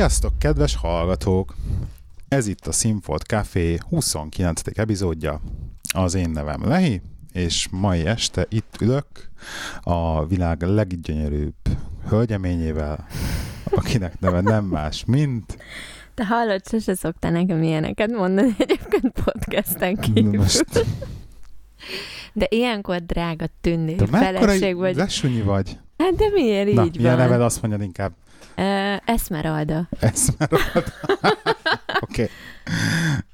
Sziasztok, kedves hallgatók! Ez itt a Színfolt Café 29. epizódja. Az én nevem Lehi, és mai este itt ülök a világ leggyönyörűbb hölgyeményével, akinek neve nem más, mint... Te hallod, sose szoktál nekem ilyeneket mondani egyébként podcasten kívül. Most... De ilyenkor drága tünni, de feleség vagy. Lesunyi vagy. Hát de miért Na, így van? neved azt mondjad inkább? Uh, Esmeralda. Esmeralda. Oké. Okay.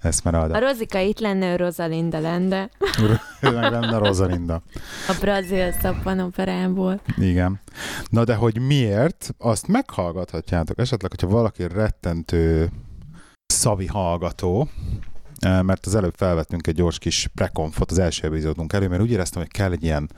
Esmeralda. A Rozika itt lenne, Rosalinda lenne. meg lenne Rosalinda. A brazil szappanoperából. Igen. Na de hogy miért, azt meghallgathatjátok esetleg, hogyha valaki rettentő szavi hallgató, mert az előbb felvettünk egy gyors kis prekonfot az első epizódunk elő, mert úgy éreztem, hogy kell egy ilyen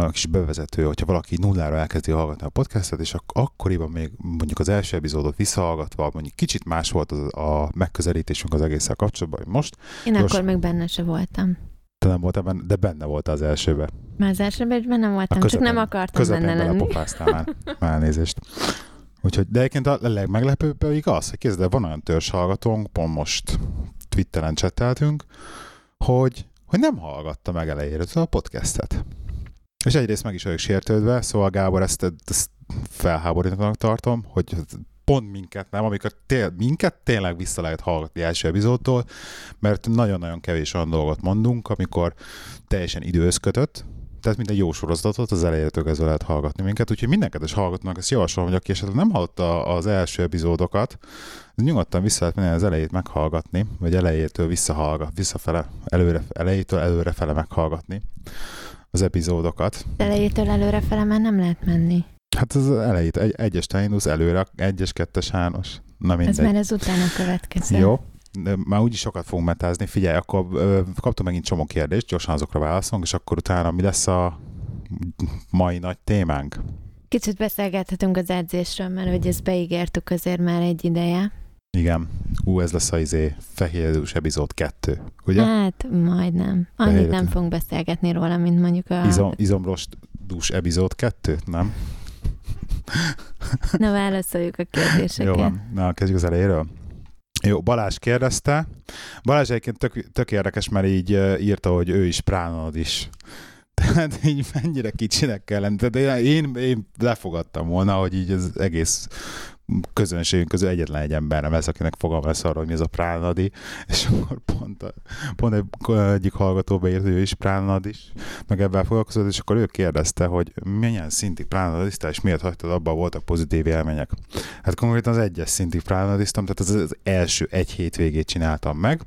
van kis bevezető, hogyha valaki nullára elkezdi hallgatni a podcastet, és ak- akkoriban még mondjuk az első epizódot visszahallgatva, mondjuk kicsit más volt az, a megközelítésünk az egésszel kapcsolatban, hogy most. Én gyors... akkor még benne se voltam. Te nem voltál benne, de benne volt az elsőben. Már az elsőben is benne voltam, közöpen, csak nem akartam benne lenni. Már, már elnézést. Úgyhogy, de egyébként a legmeglepőbb pedig az, hogy kézzel van olyan törzs hallgatónk, pont most Twitteren cseteltünk, hogy, hogy nem hallgatta meg elejére a podcastet. És egyrészt meg is vagyok sértődve, szóval Gábor ezt, ezt felháborítanak tartom, hogy pont minket nem, amikor tél, minket tényleg vissza lehet hallgatni első epizódtól, mert nagyon-nagyon kevés olyan dolgot mondunk, amikor teljesen időhöz kötött, tehát mint egy jó sorozatot az elejétől kezdve lehet hallgatni minket, úgyhogy mindenket is hallgatnak, ezt javaslom, hogy aki esetleg nem hallotta az első epizódokat, nyugodtan vissza lehet menni az elejét meghallgatni, vagy elejétől visszahallgat, visszafele, előre, elejétől előrefele meghallgatni az epizódokat. Elejétől előrefele már nem lehet menni. Hát az elejét, egy, egyes indulsz előre, egyes, kettes, hármas. Na mindegy. Ez már ez utána következő. Jó. Már úgyis sokat fogunk metázni. Figyelj, akkor ö, kaptam megint csomó kérdést, gyorsan azokra válaszolunk, és akkor utána mi lesz a mai nagy témánk? Kicsit beszélgethetünk az edzésről, mert hogy ezt beígértük azért már egy ideje. Igen. Ú, ez lesz a izé, fehérdús epizód 2, ugye? Hát, majdnem. Annyit Fehér... nem fogunk beszélgetni róla, mint mondjuk a... Izom, izomrost dús epizód 2, nem? Na, válaszoljuk a kérdéseket. Jó van. Na, kezdjük az elejéről. Jó, Balázs kérdezte. Balázs egyébként tök, tök érdekes, mert így írta, hogy ő is pránod is. Tehát így mennyire kicsinek kell lenni. Tehát én, én lefogadtam volna, hogy így az egész közönségünk közül egyetlen egy ember nem lesz, akinek fogalma lesz arra, hogy mi ez a pránadi, és akkor pont, a, pont egy, egyik hallgató beírt, hogy ő is pránadis, meg ebben foglalkozott, és akkor ő kérdezte, hogy milyen szintig pránadisztál, és miért hagytad, abban voltak pozitív élmények. Hát konkrétan az egyes szintig pránadiztam, tehát az, az első egy hétvégét csináltam meg,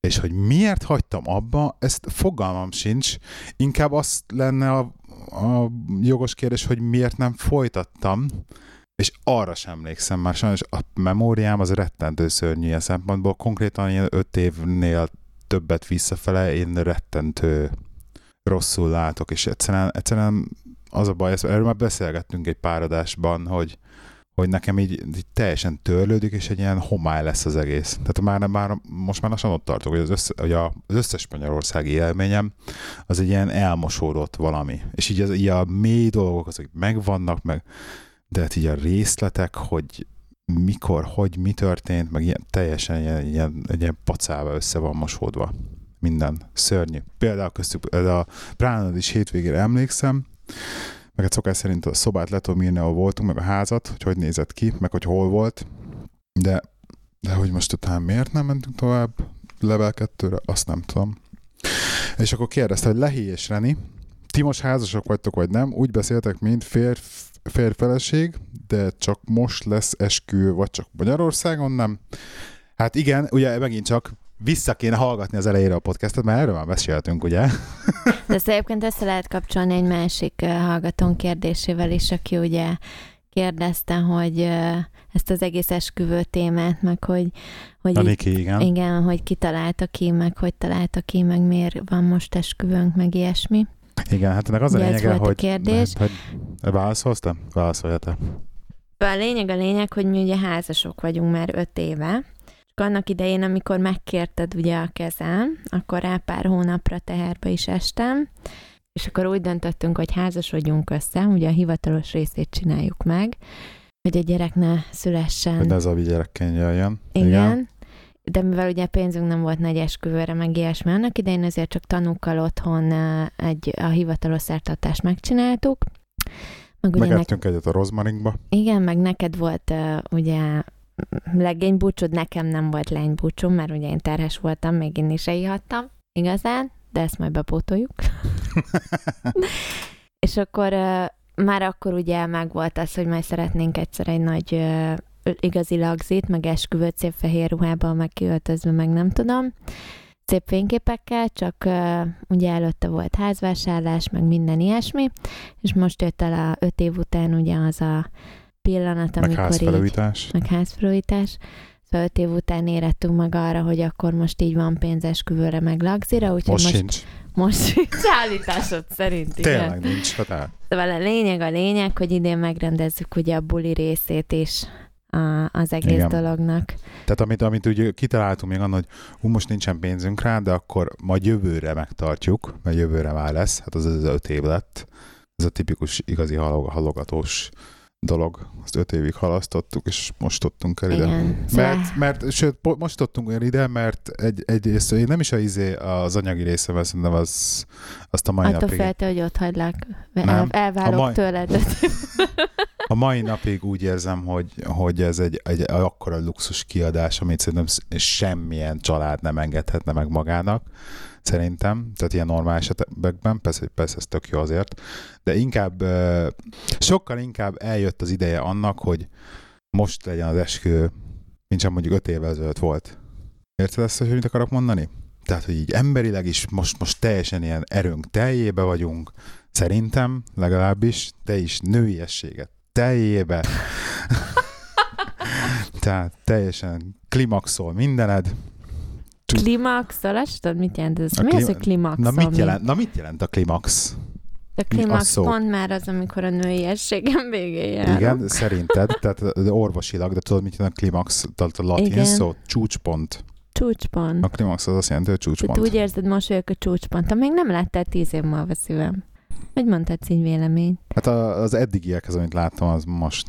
és hogy miért hagytam abba, ezt fogalmam sincs, inkább azt lenne a, a jogos kérdés, hogy miért nem folytattam, és arra sem emlékszem már, sajnos a memóriám az rettentő szörnyű ilyen szempontból, konkrétan ilyen öt évnél többet visszafele én rettentő rosszul látok, és egyszerűen, egyszerűen az a baj, erről már beszélgettünk egy páradásban, hogy, hogy nekem így, így teljesen törlődik, és egy ilyen homály lesz az egész. Tehát már, már most már lassan ott tartok, hogy az, össze, hogy a, az összes magyarországi élményem az egy ilyen elmosódott valami. És így, az, így a mély dolgok, azok megvannak, meg de hát így a részletek, hogy mikor, hogy, mi történt, meg ilyen, teljesen ilyen, ilyen, ilyen pacába össze van mosódva. Minden. Szörnyű. Például köztük, ez a Pránad is hétvégére emlékszem, meg egy szokás szerint a szobát le tudom írni, ahol voltunk, meg a házat, hogy hogy nézett ki, meg hogy hol volt, de, de hogy most utána miért nem mentünk tovább level 2-re, azt nem tudom. És akkor kérdezte, hogy Lehi és Reni, ti most házasok vagytok, vagy nem? Úgy beszéltek, mint férf, férfeleség, de csak most lesz eskü, vagy csak Magyarországon, nem? Hát igen, ugye megint csak vissza kéne hallgatni az elejére a podcastot, mert erről már beszéltünk, ugye? De ezt egyébként össze lehet kapcsolni egy másik hallgatón kérdésével is, aki ugye kérdezte, hogy ezt az egész esküvő témát, meg hogy, hogy a Niki, igen. igen, hogy ki találta ki, meg hogy találta ki, meg miért van most esküvőnk, meg ilyesmi. Igen, hát ennek az a lényege, hogy... A kérdés. Hogy, hogy válaszolsz Válaszolja te. A lényeg a lényeg, hogy mi ugye házasok vagyunk már öt éve, és annak idején, amikor megkérted ugye a kezem, akkor rá pár hónapra teherbe is estem, és akkor úgy döntöttünk, hogy házasodjunk össze, ugye a hivatalos részét csináljuk meg, hogy a gyerek ne szülessen. Hogy ne zavi gyerekként jöjjön. Igen. Igen. De mivel ugye pénzünk nem volt nagy esküvőre, meg ilyesmi, annak idején azért csak tanúkkal otthon egy, a hivatalos szertartást megcsináltuk. Meg ugye Megettünk nek... egyet a rozmarinkba. Igen, meg neked volt uh, ugye legénybúcsod, nekem nem volt lánybúcsom, mert ugye én terhes voltam, még én is ihattam, igazán, de ezt majd bepótoljuk. és akkor uh, már akkor ugye meg volt az, hogy majd szeretnénk egyszer egy nagy uh, igazi lagzit, meg esküvőt szép fehér ruhában, meg kiöltözve, meg nem tudom. Szép fényképekkel, csak uh, ugye előtte volt házvásárlás, meg minden ilyesmi, és most jött el a öt év után ugye az a pillanat, amikor meg házfelújítás. így... Meg házfelújítás. Szóval öt év után érettünk meg arra, hogy akkor most így van pénzes küvőre meg lagzira, úgyhogy most, most sincs. Most sincs állításod szerint, Tényleg igen. nincs határ. Szóval a lényeg a lényeg, hogy idén megrendezzük ugye a buli részét is a, az egész Igen. dolognak. Tehát amit, amit ugye kitaláltunk még annak, hogy hú, most nincsen pénzünk rá, de akkor majd jövőre megtartjuk, mert jövőre már lesz, hát az az öt év lett. Ez a tipikus igazi halogatós dolog. Azt öt évig halasztottuk, és most tudtunk el ide. Igen. Mert, mert, sőt, most tudtunk el ide, mert egy, egyrészt én nem is a izé az anyagi része, mert szerintem az, azt a mai Attól napig... Attól hogy ott hagylak, el, elválok mai... tőled. a mai napig úgy érzem, hogy, hogy ez egy, egy akkora luxus kiadás, amit szerintem semmilyen család nem engedhetne meg magának szerintem, tehát ilyen normál esetekben, persze, persze ez tök jó azért, de inkább, sokkal inkább eljött az ideje annak, hogy most legyen az eskü, mint sem mondjuk öt évvel ezelőtt volt. Érted ezt, hogy mit akarok mondani? Tehát, hogy így emberileg is most, most teljesen ilyen erőnk teljébe vagyunk, szerintem legalábbis, te is nőiességet teljébe. Tehát teljesen klimaxol mindened, Klimaxol, azt tudod, mit jelent ez? A mi klima... az, a klimax? Na mit, jelent, na mit jelent a klimax? A klimax pont már az, amikor a nőiességem végéje. Igen, szerinted, tehát orvosilag, de tudod, mit jelent a klimax, tehát a latin Igen. szó, csúcspont. Csúcspont. A klimax az azt jelenti, hogy csúcspont. Tehát úgy érzed, most vagyok a csúcspont. Még nem láttál tíz év múlva szívem. Hogy mondtad így véleményt? Hát az eddigiekhez, amit láttam, az most.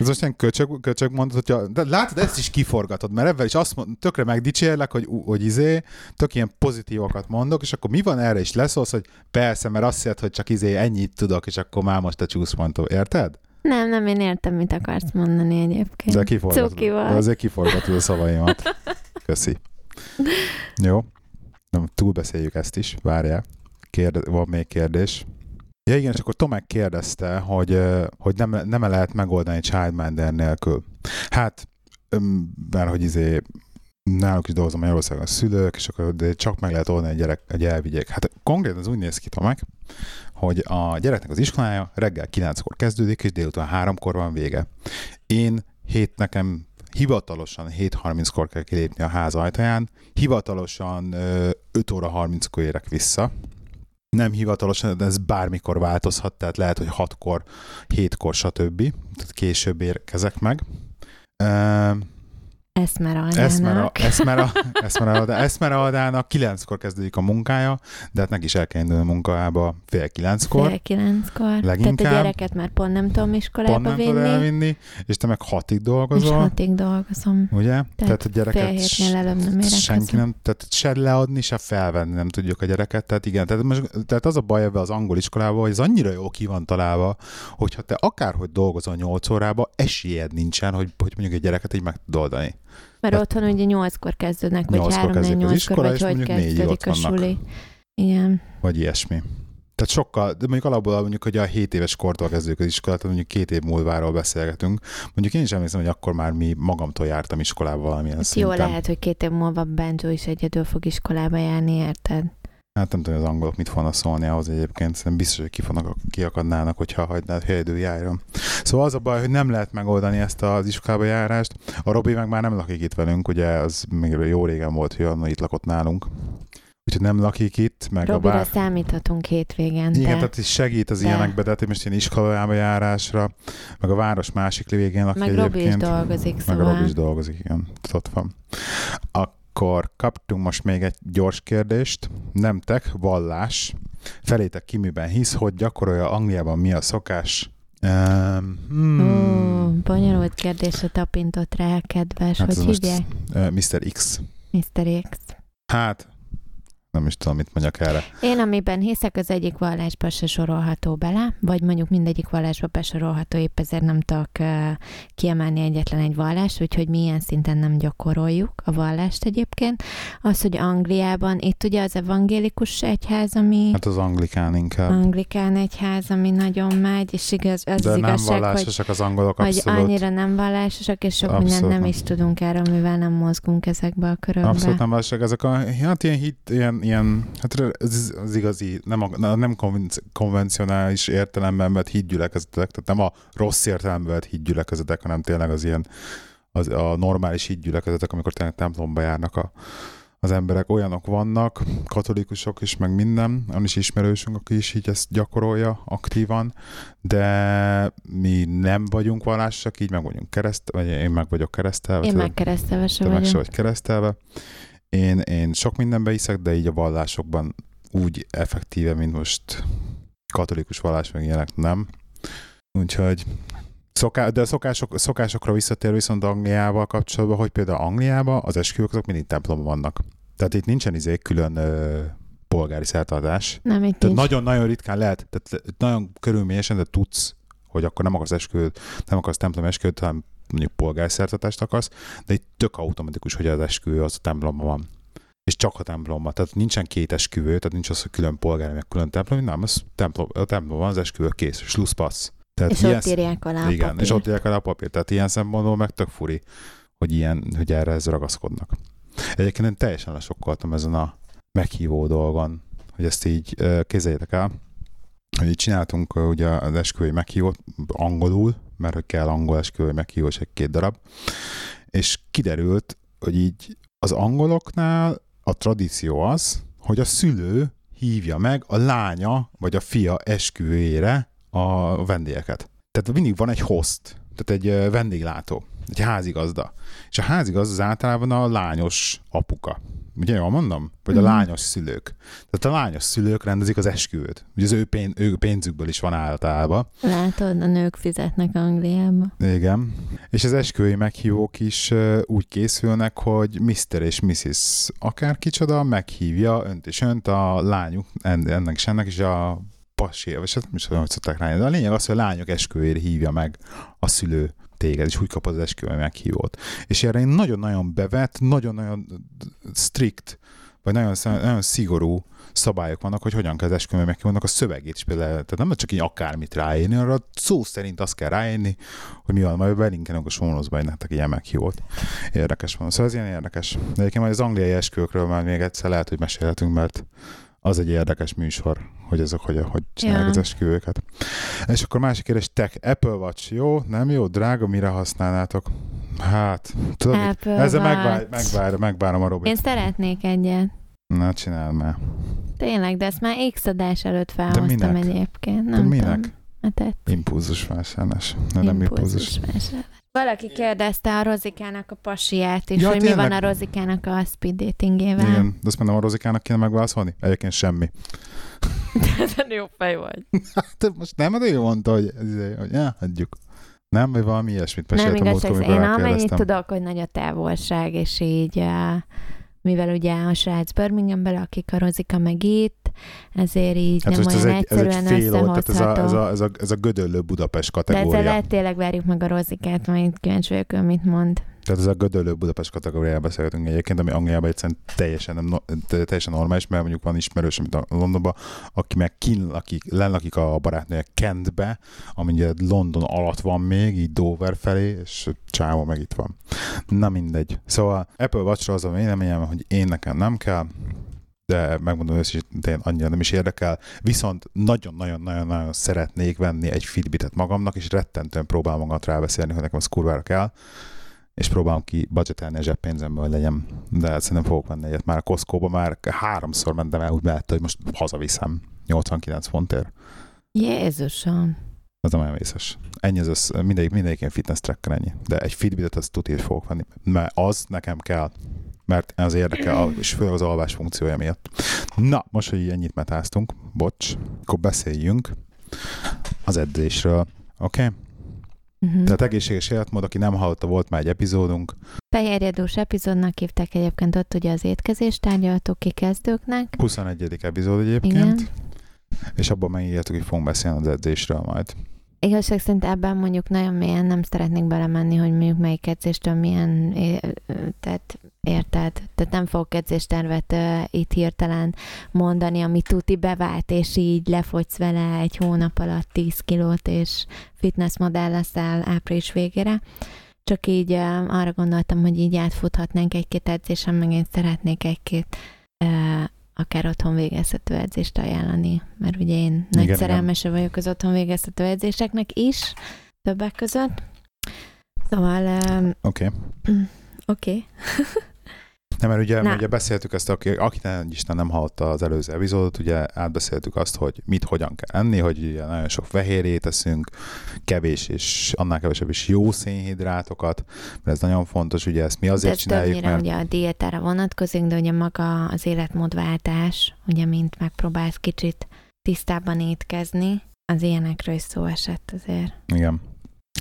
Ez most ilyen köcsög, köcsög mondod, hogyha, de látod, ezt is kiforgatod, mert ebben is azt mond, tökre megdicsérlek, hogy, hogy izé, tök ilyen pozitívokat mondok, és akkor mi van erre is leszólsz, hogy persze, mert azt jelenti, hogy csak izé ennyit tudok, és akkor már most a csúszpontó, érted? Nem, nem, én értem, mit akarsz mondani egyébként. De kiforgatod, de azért kiforgatod a szavaimat. Köszi. Jó. Nem, túlbeszéljük ezt is, várjál. Kérde, van még kérdés. Ja igen, és akkor Tomek kérdezte, hogy, hogy nem, nem lehet megoldani Childminder nélkül. Hát, mert hogy izé náluk is dolgozom Magyarországon a szülők, és akkor de csak meg lehet oldani egy gyerek, egy elvigyék. Hát konkrétan az úgy néz ki, Tomek, hogy a gyereknek az iskolája reggel 9-kor kezdődik, és délután 3-kor van vége. Én hét nekem hivatalosan 7.30-kor kell kilépni a ház ajtaján, hivatalosan 5 óra 30-kor érek vissza, nem hivatalosan, de ez bármikor változhat, tehát lehet, hogy 6-kor, 7-kor, stb. Tehát később érkezek meg. Eszmeraldának. Eszmera, Eszmeralda, Eszmeraldának kilenckor kezdődik a munkája, de hát neki is el kell indulni a munkájába fél kilenckor. Fél kilenckor. Leginkább. Tehát a gyereket már pont nem tudom iskolába pont nem vinni. Tud elvinni, és te meg hatig dolgozol. És hatig dolgozom. Ugye? Tehát, tehát a gyereket fél hétnél előbb nem érekezem. Senki nem, tehát se leadni, se felvenni nem tudjuk a gyereket. Tehát igen, tehát, most, tehát az a baj ebbe az angol iskolában, hogy ez annyira jó ki van találva, hogyha te akárhogy dolgozol 8 órába, esélyed nincsen, hogy, hogy mondjuk egy gyereket így meg tud oldani. Mert hát, otthon ugye nyolckor kezdődnek, vagy három négy nyolckor, vagy hogy kezdődik a suli. Igen. Vagy ilyesmi. Tehát sokkal, de mondjuk alapból mondjuk, hogy a 7 éves kortól kezdődik az iskolát, mondjuk két év múlváról beszélgetünk. Mondjuk én is emlékszem, hogy akkor már mi magamtól jártam iskolába valamilyen hát szinten. Jó lehet, hogy két év múlva Benjo is egyedül fog iskolába járni, érted? Hát nem tudom, az angolok mit fognak szólni ahhoz egyébként, szerintem biztos, hogy kifonnak, kiakadnának, hogyha hagynád, idő járjon. Szóval az a baj, hogy nem lehet megoldani ezt az iskolába járást. A Robi meg már nem lakik itt velünk, ugye az még jó régen volt, hogy annak itt lakott nálunk. Úgyhogy nem lakik itt, meg Robira a bár... számíthatunk hétvégén. Igen, tehát is segít az de... ilyenekbe, de hát most ilyen iskolába járásra, meg a város másik végén lakik meg egyébként. Robi is dolgozik, meg szóval. Meg Robi is dolgozik, igen. Ott van. A akkor kaptunk most még egy gyors kérdést. Nemtek, vallás. Felétek ki miben hisz, hogy gyakorolja Angliában mi a szokás, Um, hmm. Ó, bonyolult kérdésre tapintott rá, kedves. Hát hogy hívják? Uh, Mr. X. Mr. X. Hát, nem is tudom, mit mondjak erre. Én, amiben hiszek, az egyik vallásba se sorolható bele, vagy mondjuk mindegyik vallásba besorolható, épp ezért nem tudok uh, kiemelni egyetlen egy vallást, úgyhogy mi ilyen szinten nem gyakoroljuk a vallást egyébként. Az, hogy Angliában, itt ugye az evangélikus egyház, ami Hát az anglikán inkább. anglikán egyház, ami nagyon megy, és igaz, az De az nem igazság, hogy vallásosak az angolok, hogy abszolút. annyira nem vallásosak, és sok mindent nem nem. is tudunk erről, mivel nem mozgunk ezekbe a körökbe. Abszolút nem valóság. Ezek a, hát ilyen hit, ilyen, ilyen hát ez az igazi, nem, a, nem konvenci- konvencionális értelemben vett hitgyülekezetek, tehát nem a rossz értelemben vett hitgyülekezetek, hanem tényleg az ilyen az, a normális hitgyülekezetek, amikor tényleg templomba járnak a, az emberek, olyanok vannak, katolikusok is, meg minden, van is ismerősünk, aki is így ezt gyakorolja aktívan, de mi nem vagyunk vallásosak, így meg vagyunk kereszt, vagy én meg vagyok keresztelve. Én meg keresztelve se te meg vagyok. vagy keresztelve. Én, én sok mindenbe hiszek, de így a vallásokban úgy effektíve, mint most katolikus vallás, meg ilyenek nem. Úgyhogy szoká, de a szokások, szokásokra visszatér viszont Angliával kapcsolatban, hogy például Angliában az esküvők azok mindig templomban vannak. Tehát itt nincsen izé külön ö, polgári szertartás. Nem, itt Tehát nagyon-nagyon ritkán lehet, tehát nagyon körülményesen, de tudsz, hogy akkor nem akarsz esküvőt, nem akarsz templom esküvőt, hanem mondjuk polgárszertartást akarsz, de itt tök automatikus, hogy az esküvő az a templomban van. És csak a templomban. Tehát nincsen két esküvő, tehát nincs az, hogy külön polgári, meg külön templom, nem, az templom, a templomban van az esküvő kész, slusszpassz. Tehát És ott írják alá a igen, papírt. és ott írják alá a papír. Tehát ilyen szempontból meg tök furi, hogy, ilyen, hogy erre ez ragaszkodnak. Egyébként én teljesen lesokkoltam ezen a meghívó dolgon, hogy ezt így képzeljétek el, hogy így csináltunk ö, ugye az esküvői meghívót angolul, mert hogy kell angol esküvői meghívó, és egy két darab, és kiderült, hogy így az angoloknál a tradíció az, hogy a szülő hívja meg a lánya vagy a fia esküvőjére a vendégeket. Tehát mindig van egy host, tehát egy vendéglátó, egy házigazda. És a házigazda az általában a lányos apuka. Ugye jól mondom? Vagy a Mhm. lányos szülők. Tehát a lányos szülők rendezik az esküvőt. Ugye az ő, pén, ő pénzükből is van általában. Látod, a nők fizetnek Angliába. Igen. És az esküvői meghívók is úgy készülnek, hogy Mr. és Mrs. akár kicsoda meghívja önt és önt a lányuk, en- ennek is ennek is a pasi, vagy hát nem is tudom, hogy szokták rá. De a lényeg az, hogy a lányok esküvőjére hívja meg a szülő téged, és úgy kapod az esküvői meghívót. És erre én nagyon-nagyon bevett, nagyon-nagyon strict, vagy nagyon, nagyon szigorú szabályok vannak, hogy hogyan kell az esküvői meghívónak a szövegét is például. Tehát nem csak így akármit ráírni, arra szó szerint azt kell ráírni, hogy mi van, majd belinkelünk a sónozba egy nektek ilyen meghívót. Érdekes van. Szóval ez ilyen érdekes. De egyébként majd az angliai esküvőkről már még egyszer lehet, hogy mesélhetünk, mert az egy érdekes műsor, hogy ezek hogy, hogy csinálják Ja. az esküvőket. És akkor másik kérdés, tech, Apple Watch jó, nem jó, drága, mire használnátok? Hát, tudod, mit? Apple ezzel megvár, megvár, megvárom a Robit. Én szeretnék egyet. Na, csináld már. Tényleg, de ezt már X adás előtt felhoztam egyébként. De Nem minek? tudom. Hát. Impulzus vásárlás. Nem impulzus. Impulzus vásárlás. Valaki kérdezte a Rozikának a pasiát is, Ja, hogy mi tényleg? van a Rozikának a speed datingével. Igen, de azt mondom, a Rozikának kéne megválaszolni? Egyébként semmi. De jó fej vagy. Te most nem, de ő mondta, hogy, hogy ja, hagyjuk. Nem, vagy valami ilyesmit Nem meséltem igazság, múltkor, én amennyit tudok, hogy nagy a távolság, és így uh, mivel ugye a srác Birminghamben lakik, a Rozika meg itt, ezért így Hát nem most ez olyan egy, ez egy egyszerűen fél tehát ez a, ez, a, ez, a, ez a gödöllő Budapest De ezzel kategória. lehet tényleg várjuk meg a Rozikát, majd kíváncsi vagyok, ő mit mond. Tehát ez a gödöllő Budapest kategóriába beszélgetünk egyébként, ami Angliában egyszerűen teljesen, nem, teljesen normális, mert mondjuk van ismerős, mint a Londonban, aki meg kin lakik, lennakik a barátnője Kentbe, ami ugye London alatt van még, így Dover felé, és Csávó meg itt van. Na mindegy. Szóval Apple watch az a véleményem, hogy én nekem nem kell, de megmondom őszintén, annyira nem is érdekel. Viszont nagyon-nagyon-nagyon-nagyon szeretnék venni egy Fitbitet magamnak, és rettentően próbálom magamat rábeszélni, hogy nekem az kurvára kell és próbálom ki budgetelni a zseppénzemből, hogy legyen. De hát szerintem fogok venni egyet. Már a Costco-ba már háromszor mentem el úgy mellette, hogy most hazaviszem 89 fontért. Jézusom. Az nem olyan vészes. Ennyi az össz, mindegyik, mindegyik ilyen fitness tracker ennyi. De egy Fitbitet azt tudja, hogy fogok venni. Mert az nekem kell. Mert az érdekel, és főleg az alvás funkciója miatt. Na, most, hogy ennyit metáztunk, bocs, akkor beszéljünk az edzésről. Oké? Okay? Uh-huh. Tehát egészséges életmód, aki nem hallotta, volt már egy epizódunk. Fehérjedős epizódnak hívták egyébként ott ugye az étkezést tárgyaltuk ki kezdőknek. 21. epizód egyébként. Igen. És abban megírtuk, hogy fogunk beszélni az edzésről majd. Igazság szerint ebben mondjuk nagyon mélyen nem szeretnék belemenni, hogy mondjuk melyik edzéstől milyen, tehát érted? Tehát nem fogok edzéstervet uh, itt hirtelen mondani, ami tuti bevált, és így lefogysz vele egy hónap alatt 10 kilót, és fitness modell leszel április végére. Csak így uh, arra gondoltam, hogy így átfuthatnánk egy-két edzésen, meg én szeretnék egy-két uh, akár otthon végezhető edzést ajánlani, mert ugye én nagy igen, szerelmese igen. vagyok az otthon végezhető edzéseknek is, többek között. Szóval... Oké. Okay. Oké. Okay. Nem, mert ugye, ugye beszéltük ezt, aki, aki nem, Isten nem hallotta az előző epizódot, ugye átbeszéltük azt, hogy mit hogyan kell enni, hogy ugye nagyon sok fehérjét eszünk, kevés és annál kevesebb is jó szénhidrátokat, mert ez nagyon fontos, ugye ezt mi azért ez csináljuk, mert... ugye a diétára vonatkozik, de ugye maga az életmódváltás, ugye mint megpróbálsz kicsit tisztában étkezni, az ilyenekről is szó esett azért. Igen.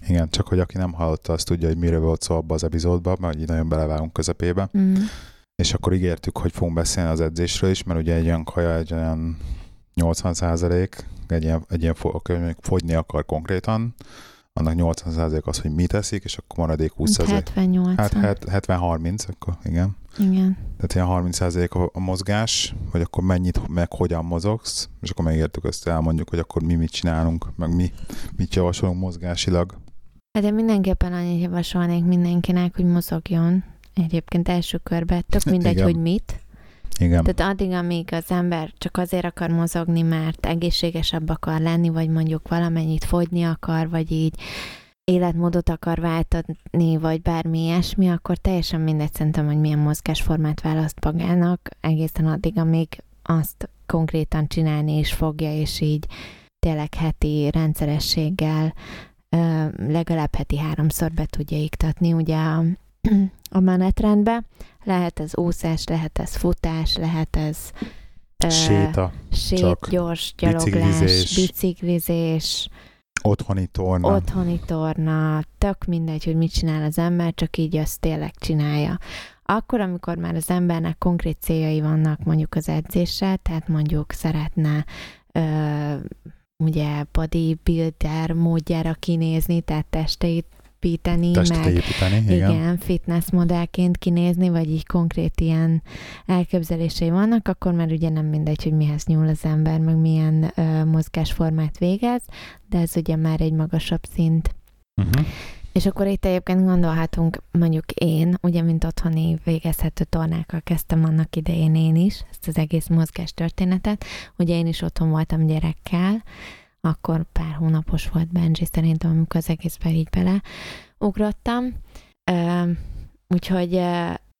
Igen, csak hogy aki nem hallotta, azt tudja, hogy miről volt szó abban az epizódban, mert így nagyon belevágunk közepébe. Mm. És akkor ígértük, hogy fogunk beszélni az edzésről is, mert ugye egy olyan kaja, egy olyan 80 százalék, egy ilyen, egy ilyen fogyni akar konkrétan, annak 80 százalék az, hogy mit teszik, és akkor maradék 20 százalék. 78. Hát, 70-30, akkor igen. Igen. Tehát ilyen 30 százalék a, a mozgás, hogy akkor mennyit, meg hogyan mozogsz, és akkor megértük ezt, elmondjuk, hogy akkor mi mit csinálunk, meg mi mit javasolunk mozgásilag. Hát én mindenképpen annyit javasolnék mindenkinek, hogy mozogjon. Egyébként első körben, tök mindegy, Igen. hogy mit. Igen. Tehát addig, amíg az ember csak azért akar mozogni, mert egészségesebb akar lenni, vagy mondjuk valamennyit fogyni akar, vagy így életmódot akar váltani, vagy bármi ilyesmi, akkor teljesen mindegy szerintem, hogy milyen mozgásformát választ magának, egészen addig, amíg azt konkrétan csinálni is fogja, és így tényleg heti rendszerességgel legalább heti háromszor be tudja iktatni ugye a, a menetrendbe. Lehet ez úszás, lehet ez futás, lehet ez séta, sét, csak gyors gyaloglás, biciklizés, biciklizés otthoni torna. Otthoni torna, tök mindegy, hogy mit csinál az ember, csak így azt tényleg csinálja. Akkor, amikor már az embernek konkrét céljai vannak mondjuk az edzéssel, tehát mondjuk szeretne ö, ugye bodybuilder módjára kinézni, tehát testeit építeni, Testet meg építeni, igen. igen, fitness modellként kinézni, vagy így konkrét ilyen elképzelései vannak, akkor már ugye nem mindegy, hogy mihez nyúl az ember, meg milyen ö, mozgásformát végez, de ez ugye már egy magasabb szint. Uh-huh. És akkor itt egyébként gondolhatunk, mondjuk én, ugye, mint otthoni végezhető tornákkal kezdtem annak idején én is, ezt az egész mozgás történetet. Ugye én is otthon voltam gyerekkel, akkor pár hónapos volt Benji szerintem, amikor az egészben így beleugrottam. Úgyhogy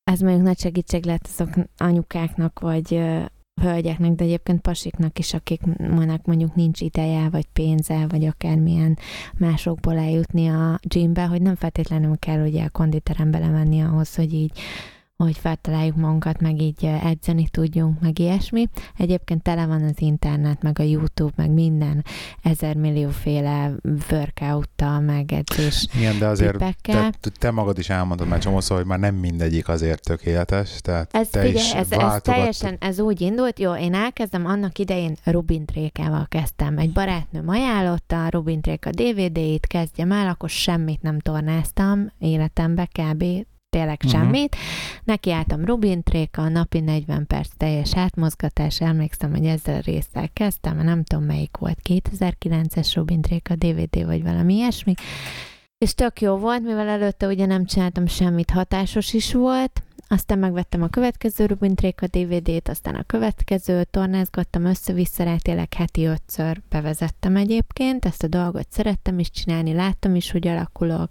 ez mondjuk nagy segítség lett azok anyukáknak, vagy hölgyeknek, de egyébként pasiknak is, akik mondjuk nincs ideje, vagy pénze, vagy akármilyen másokból eljutni a gymbe, hogy nem feltétlenül kell ugye a konditerembe lemenni ahhoz, hogy így hogy feltaláljuk magunkat, meg így edzeni tudjunk, meg ilyesmi. Egyébként tele van az internet, meg a YouTube, meg minden ezer millióféle workout-tal, meg edzés Igen, de azért te, te, magad is elmondod már csomószor, hogy már nem mindegyik azért tökéletes, tehát ez, te figyelj, is ez, ez teljesen, ez úgy indult, jó, én elkezdem, annak idején Rubin Trékával kezdtem. Egy barátnőm ajánlotta a Rubin Tréka DVD-it, kezdjem el, akkor semmit nem tornáztam életembe, kb tényleg uh-huh. semmit. Neki álltam Rubin Tréka, napi 40 perc teljes átmozgatás, emlékszem, hogy ezzel a résztel kezdtem, nem tudom melyik volt, 2009-es Rubin Tréka DVD, vagy valami ilyesmi, és tök jó volt, mivel előtte ugye nem csináltam semmit, hatásos is volt, aztán megvettem a következő Rubin Tréka DVD-t, aztán a következő, tornázgattam össze-vissza, tényleg heti ötször bevezettem egyébként, ezt a dolgot szerettem is csinálni, láttam is, hogy alakulok,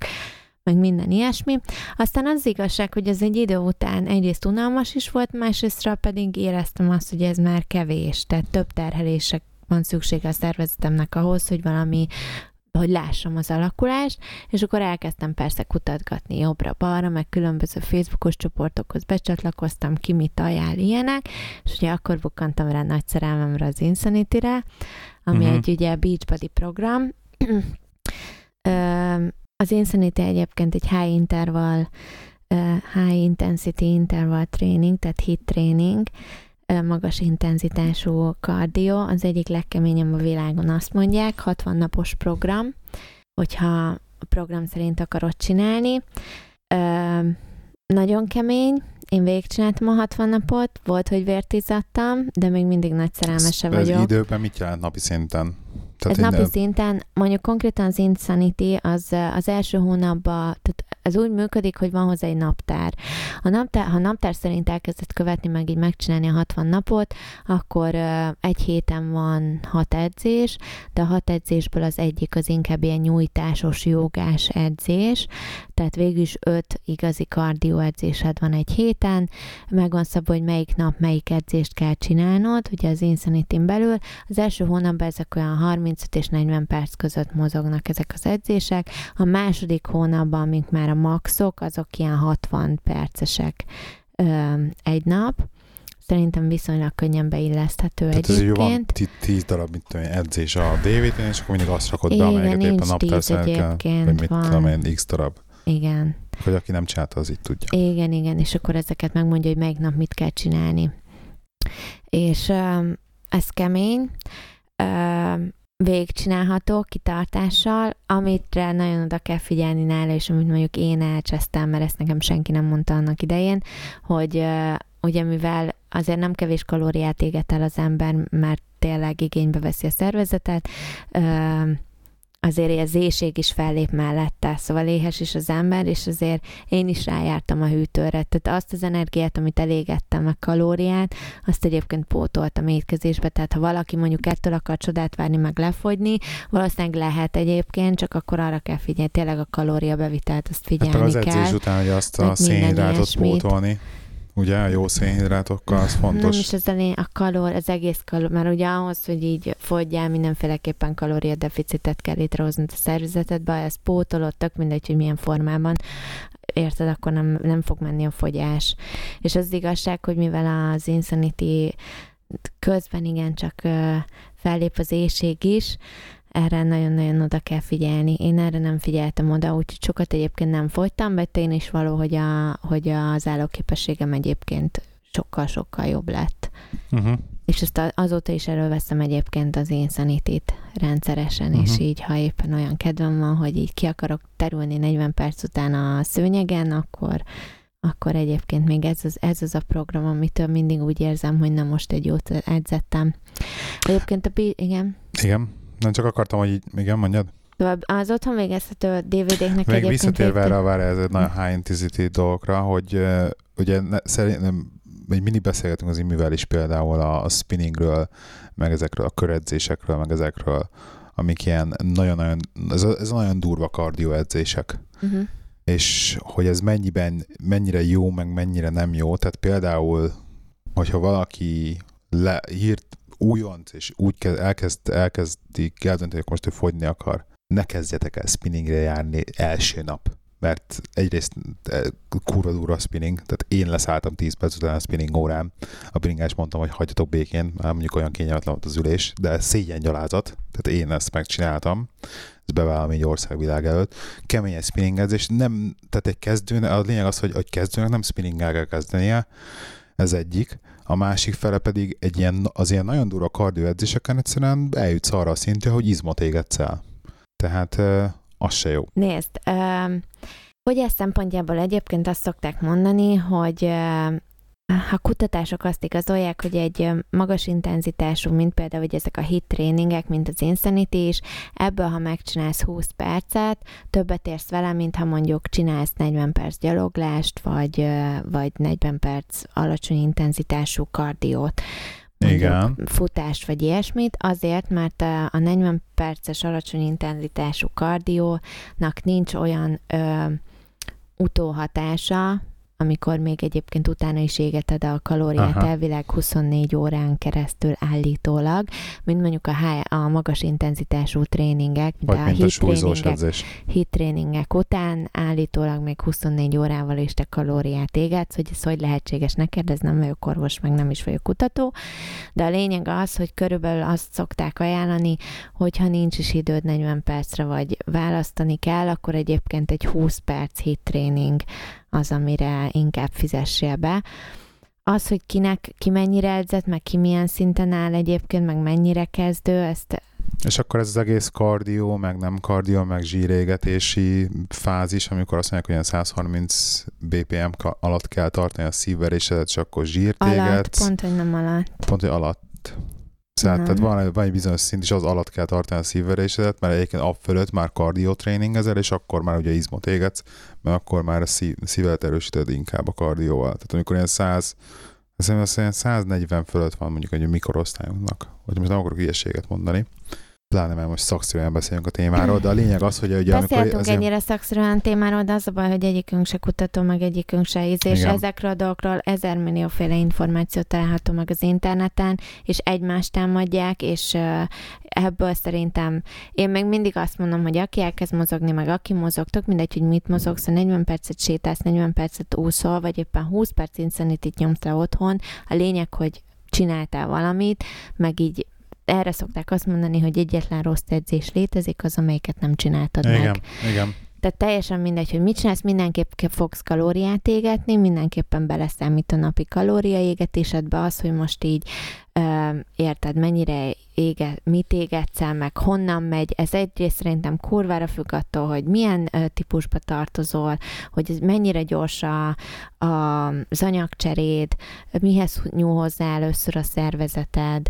meg minden ilyesmi. Aztán az igazság, hogy ez egy idő után egyrészt unalmas is volt, másrésztről pedig éreztem azt, hogy ez már kevés, tehát több terhelések van szüksége a szervezetemnek ahhoz, hogy valami hogy lássam az alakulást, és akkor elkezdtem persze kutatgatni jobbra-balra, meg különböző Facebookos csoportokhoz becsatlakoztam, ki mit ajánl ilyenek, és ugye akkor bukkantam rá nagy szerelmemre az Insanity-re, ami uh-huh. egy ugye Beachbody program, az Insanity egyébként egy high interval, high intensity interval training, tehát hit training, magas intenzitású kardió, az egyik legkeményebb a világon, azt mondják, 60 napos program, hogyha a program szerint akarod csinálni. Ö, nagyon kemény, én végigcsináltam a 60 napot, volt, hogy vértizattam, de még mindig nagy szerelmese ez, vagyok. Ez időben mit jelent napi szinten? Tehát ez napi szinten, mondjuk konkrétan az Insanity az, az első hónapban, tehát ez úgy működik, hogy van hozzá egy naptár. A naptár, ha naptár szerint elkezdett követni, meg így megcsinálni a 60 napot, akkor egy héten van hat edzés, de a hat edzésből az egyik az inkább ilyen nyújtásos, jogás edzés, tehát végül is öt igazi kardió edzésed van egy héten, meg van szabva, hogy melyik nap melyik edzést kell csinálnod, ugye az insanity belül. Az első hónapban ezek olyan 35 és 40 perc között mozognak ezek az edzések, a második hónapban, amik már a maxok, azok ilyen 60 percesek ö, egy nap. Szerintem viszonylag könnyen beilleszthető Tehát egyébként. Tehát van 10 darab mit tudom, edzés a dvd és akkor mindig azt rakod be, amelyeket éppen naptár kell, vagy mit tudom én, x darab. Igen. Hogy aki nem csinálta, az így tudja. Igen, igen, és akkor ezeket megmondja, hogy melyik nap mit kell csinálni. És um, ez kemény. Um, végigcsinálható kitartással, amitre nagyon oda kell figyelni nála, és amit mondjuk én elcsesztem, mert ezt nekem senki nem mondta annak idején, hogy ugye mivel azért nem kevés kalóriát éget el az ember, mert tényleg igénybe veszi a szervezetet, azért az éjség is fellép mellette, szóval éhes is az ember, és azért én is rájártam a hűtőre, tehát azt az energiát, amit elégettem, a kalóriát, azt egyébként pótoltam étkezésbe, tehát ha valaki mondjuk ettől akar csodát várni, meg lefogyni, valószínűleg lehet egyébként, csak akkor arra kell figyelni, tényleg a kalóriabevitelt, azt figyelni hát az kell. Az edzés után, hogy azt a szénhidrátot pótolni ugye a jó szénhidrátokkal, az fontos. Nem is az a, a kalór, az egész kalór, mert ugye ahhoz, hogy így fogyjál, mindenféleképpen kalóriadeficitet kell létrehozni a szervezetedbe, ez pótolod, tök mindegy, hogy milyen formában, érted, akkor nem, nem fog menni a fogyás. És az igazság, hogy mivel az Insanity közben igen csak fellép az éjség is, erre nagyon-nagyon oda kell figyelni. Én erre nem figyeltem oda, úgyhogy sokat egyébként nem fogytam, de én is való, hogy, a, hogy az állóképességem egyébként sokkal-sokkal jobb lett. Uh-huh. És ezt azóta is előveszem egyébként az én szanitit rendszeresen, uh-huh. és így, ha éppen olyan kedvem van, hogy így ki akarok terülni 40 perc után a szőnyegen, akkor akkor egyébként még ez az, ez az a program, amitől mindig úgy érzem, hogy na most egy jót edzettem. Egyébként a... Igen? Igen. Nem csak akartam, hogy így, igen, mondjad? Az otthon végezhető DVD-knek Még visszatérve erre, várj, ez nagyon high intensity dolgokra, hogy uh, ugye ne, szerintem egy mindig beszélgetünk az imivel is például a, a spinningről, meg ezekről a köredzésekről, meg ezekről, amik ilyen nagyon-nagyon, ez, ez nagyon durva kardioedzések. Uh-huh. És hogy ez mennyiben, mennyire jó, meg mennyire nem jó. Tehát például, hogyha valaki le, hírt, újonc, és úgy kezd, elkezd, elkezdik eldönteni, hogy most ő fogyni akar, ne kezdjetek el spinningre járni első nap mert egyrészt e, kurva durva a spinning, tehát én leszálltam 10 perc után a spinning órán. A bringás mondtam, hogy hagyjatok békén, mert mondjuk olyan kényelmetlen volt az ülés, de szégyen gyalázat, tehát én ezt megcsináltam, ez bevállalom egy országvilág előtt. Kemény egy spinningezés, nem, tehát egy kezdőnek, a lényeg az, hogy, hogy kezdőnek nem spinninggel kell kezdenie, ez egyik a másik fele pedig egy ilyen, az ilyen nagyon durva kardioedzéseken egyszerűen eljutsz arra a szintre, hogy izmot égetsz el. Tehát az se jó. Nézd, hogy ez szempontjából egyébként azt szokták mondani, hogy a kutatások azt igazolják, hogy egy magas intenzitású, mint például hogy ezek a hit tréningek, mint az Insanity is, ebből, ha megcsinálsz 20 percet, többet érsz vele, mint ha mondjuk csinálsz 40 perc gyaloglást, vagy, vagy 40 perc alacsony intenzitású kardiót. Igen. futást vagy ilyesmit, azért, mert a 40 perces alacsony intenzitású kardiónak nincs olyan ö, utóhatása, amikor még egyébként utána is égeted a kalóriát Aha. elvileg 24 órán keresztül állítólag, mint mondjuk a, high, a magas intenzitású tréningek, Vagy de a hit tréningek, hit tréningek után állítólag még 24 órával is te kalóriát égetsz, hogy ez hogy lehetséges neked, ez nem vagyok orvos, meg nem is vagyok kutató, de a lényeg az, hogy körülbelül azt szokták ajánlani, hogyha nincs is időd 40 percre, vagy választani kell, akkor egyébként egy 20 perc hit tréning az, amire inkább fizessél be. Az, hogy kinek, ki mennyire edzett, meg ki milyen szinten áll egyébként, meg mennyire kezdő, ezt és akkor ez az egész kardió, meg nem kardió, meg zsírégetési fázis, amikor azt mondják, hogy ilyen 130 BPM alatt kell tartani a szívverésedet, és akkor zsírt Alatt, pont, hogy nem alatt. Pont, hogy alatt. Tehát, tehát van, van egy bizonyos szint, és az alatt kell tartani a szívverésedet, mert egyébként ab fölött már ezel, és akkor már ugye izmot égetsz, mert akkor már a szív, szívet erősíted inkább a kardióval. Tehát amikor ilyen 100, Szerintem 140 fölött van mondjuk egy mikorosztályunknak, vagy most nem akarok ilyeséget mondani, pláne mert most szakszerűen beszélünk a témáról, de a lényeg az, hogy ugye amikor... Beszéltünk ennyire szakszerűen témáról, de az a baj, hogy egyikünk se kutató, meg egyikünk se íz, és Igen. ezekről a dolgokról ezer millióféle információt található meg az interneten, és egymást támadják, és ebből szerintem én még mindig azt mondom, hogy aki elkezd mozogni, meg aki mozogtok, mindegy, hogy mit mozogsz, 40 percet sétálsz, 40 percet úszol, vagy éppen 20 perc insanitit nyomsz le otthon, a lényeg, hogy csináltál valamit, meg így erre szokták azt mondani, hogy egyetlen rossz edzés létezik, az, amelyiket nem csináltad igen, meg. Igen. Tehát teljesen mindegy, hogy mit csinálsz, mindenképp fogsz kalóriát égetni, mindenképpen beleszámít a napi kalóriaégetésedbe az, hogy most így ö, érted, mennyire ége, mit égetsz el, meg honnan megy. Ez egyrészt szerintem kurvára függ attól, hogy milyen ö, típusba tartozol, hogy ez mennyire gyors a, a, az anyagcseréd, mihez nyúl hozzá először a szervezeted,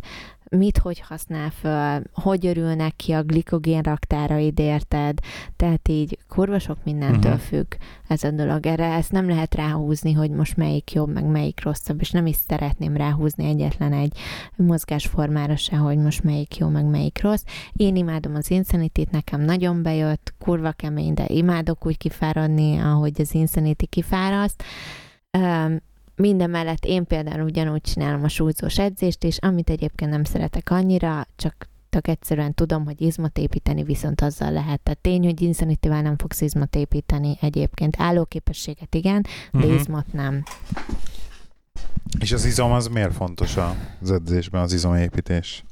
mit hogy használ föl, hogy örülnek ki a glikogén raktáraid, érted? Tehát így kurva sok mindentől uh-huh. függ ez a dolog. Erre ezt nem lehet ráhúzni, hogy most melyik jobb, meg melyik rosszabb, és nem is szeretném ráhúzni egyetlen egy mozgásformára se, hogy most melyik jó, meg melyik rossz. Én imádom az insanity nekem nagyon bejött, kurva kemény, de imádok úgy kifáradni, ahogy az Insanity kifáraszt. Mellett én például ugyanúgy csinálom a súlyzós edzést, és amit egyébként nem szeretek annyira, csak tök egyszerűen tudom, hogy izmot építeni viszont azzal lehet. Tehát tény, hogy insanity nem fogsz izmot építeni egyébként. Állóképességet igen, de uh-huh. izmot nem. És az izom az miért fontos az edzésben, az izomépítés?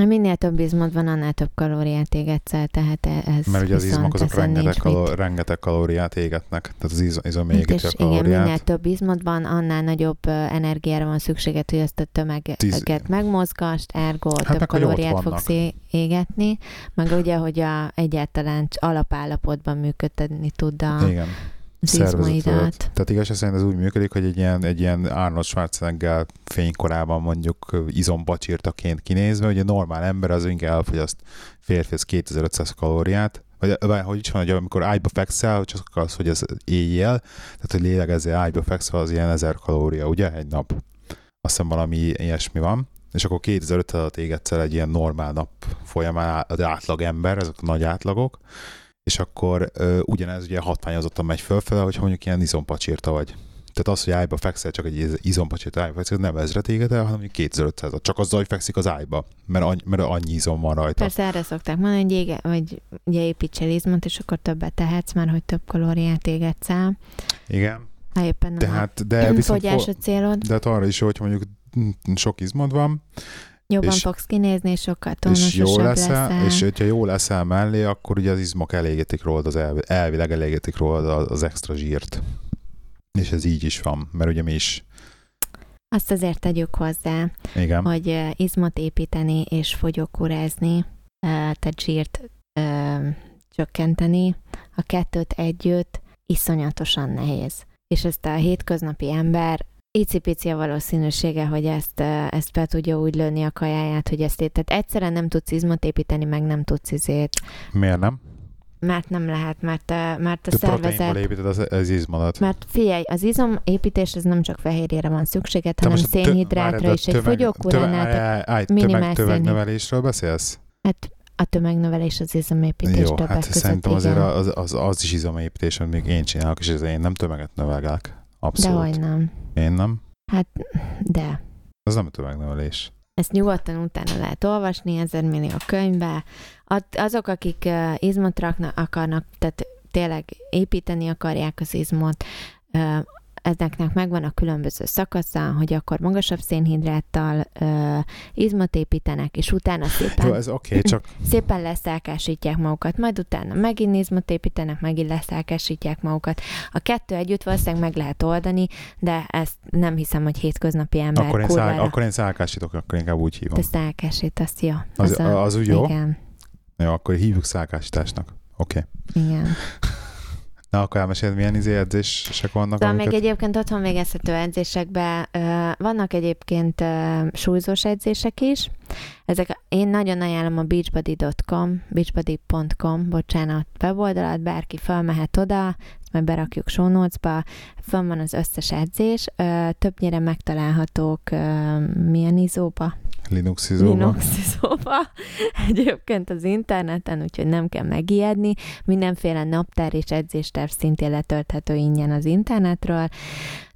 Minél több izmod van, annál több kalóriát égetsz el, tehát e- ez Mert ugye az izmok azok rengeteg, kaló- rengeteg kalóriát égetnek, tehát az iz- izom égeti a kalóriát. Igen, minél több izmod van, annál nagyobb energiára van szükséged, hogy ezt a tömeget Tíz... megmozgast, ergo hát több kalóriát fogsz égetni, meg ugye, hogy a egyáltalán alapállapotban működni tud a, Igen szervezetet. Tehát igazság szerint ez úgy működik, hogy egy ilyen, egy ilyen Arnold Schwarzenegger fénykorában mondjuk izombacsírtaként kinézve, hogy a normál ember az inkább elfogyaszt férfi 2500 kalóriát, vagy, hogy is van, hogy amikor ágyba fekszel, csak az, hogy ez éjjel, tehát hogy lélegezzel ágyba fekszel, az ilyen 1000 kalória, ugye, egy nap. Azt hiszem valami ilyesmi van és akkor 2500 alatt égetsz el egy ilyen normál nap folyamán az átlag ember, ezek a nagy átlagok, és akkor ö, ugyanez ugye hatványozottan megy fölfele, hogyha mondjuk ilyen izompacsírta vagy. Tehát az, hogy ájba fekszel, csak egy izompacsírta ájba fekszel, nem ezre téged el, hanem 2500 Csak azzal, hogy fekszik az ájba, mert, annyi, mert annyi izom van rajta. Persze erre szokták mondani, hogy, ége, hogy ugye építsél izmot, és akkor többet tehetsz, mert hogy több kalóriát égetsz el. Igen. Ha éppen nem Tehát, a de viszont, a célod. De hát arra is, hogy mondjuk sok izmod van, Jobban és, fogsz kinézni, sokkal tónusosabb és jó leszel, leszel. És hogyha jó leszel mellé, akkor ugye az izmok elégetik rólad, az elv, elvileg elégetik rólad az extra zsírt. És ez így is van, mert ugye mi is azt azért tegyük hozzá, Igen. hogy izmot építeni és fogyókúrázni, tehát zsírt csökkenteni, a kettőt együtt iszonyatosan nehéz. És ezt a hétköznapi ember icipici a valószínűsége, hogy ezt, ezt be tudja úgy lőni a kajáját, hogy ezt. Tehát egyszerűen nem tudsz izmot építeni, meg nem tudsz izét. Miért nem? Mert nem lehet, mert, mert a Te szervezet... építed az, az izmodat. Mert figyelj, az izom építés ez nem csak fehérjére van szükséged, hanem szénhidrátra is. Egy fogyókúránál minimál tömegnövelésről beszélsz? Hát a tömegnövelés az izomépítés Jó, hát között, szerintem azért az, az, az is izomépítés, amit még én csinálok, és én nem tömeget növelgek Abszolút. Dehogy nem. Én nem. Hát, de. Az nem tömegnövelés. Ezt nyugodtan utána lehet olvasni, ezer millió könyvbe. Azok, akik izmot raknak, akarnak, tehát tényleg építeni akarják az izmot, ezeknek megvan a különböző szakasza, hogy akkor magasabb szénhidráttal ö, izmot építenek, és utána szépen, Jó, ez okay, csak... szépen leszálkásítják magukat, majd utána megint izmot építenek, megint leszálkásítják magukat. A kettő együtt valószínűleg meg lehet oldani, de ezt nem hiszem, hogy hétköznapi ember Akkor én, szál, akkor én szálkásítok, akkor inkább úgy hívom. Te szálkásítasz, jó. Az, az, a, az úgy jó? Igen. Jó, akkor hívjuk szálkásításnak. Oké. Okay. Igen. Na, akkor elmeséled, milyen izé edzések vannak? De amiket... még egyébként otthon végezhető edzésekben vannak egyébként uh, súlyzós edzések is. Ezek, én nagyon ajánlom a beachbody.com, beachbody.com, bocsánat, weboldalat, bárki felmehet oda, majd berakjuk show notes-ba, fönn van az összes edzés, többnyire megtalálhatók milyen izóba? Linux izóba. Linux izóba. Egyébként az interneten, úgyhogy nem kell megijedni. Mindenféle naptár és edzésterv szintén letölthető ingyen az internetről.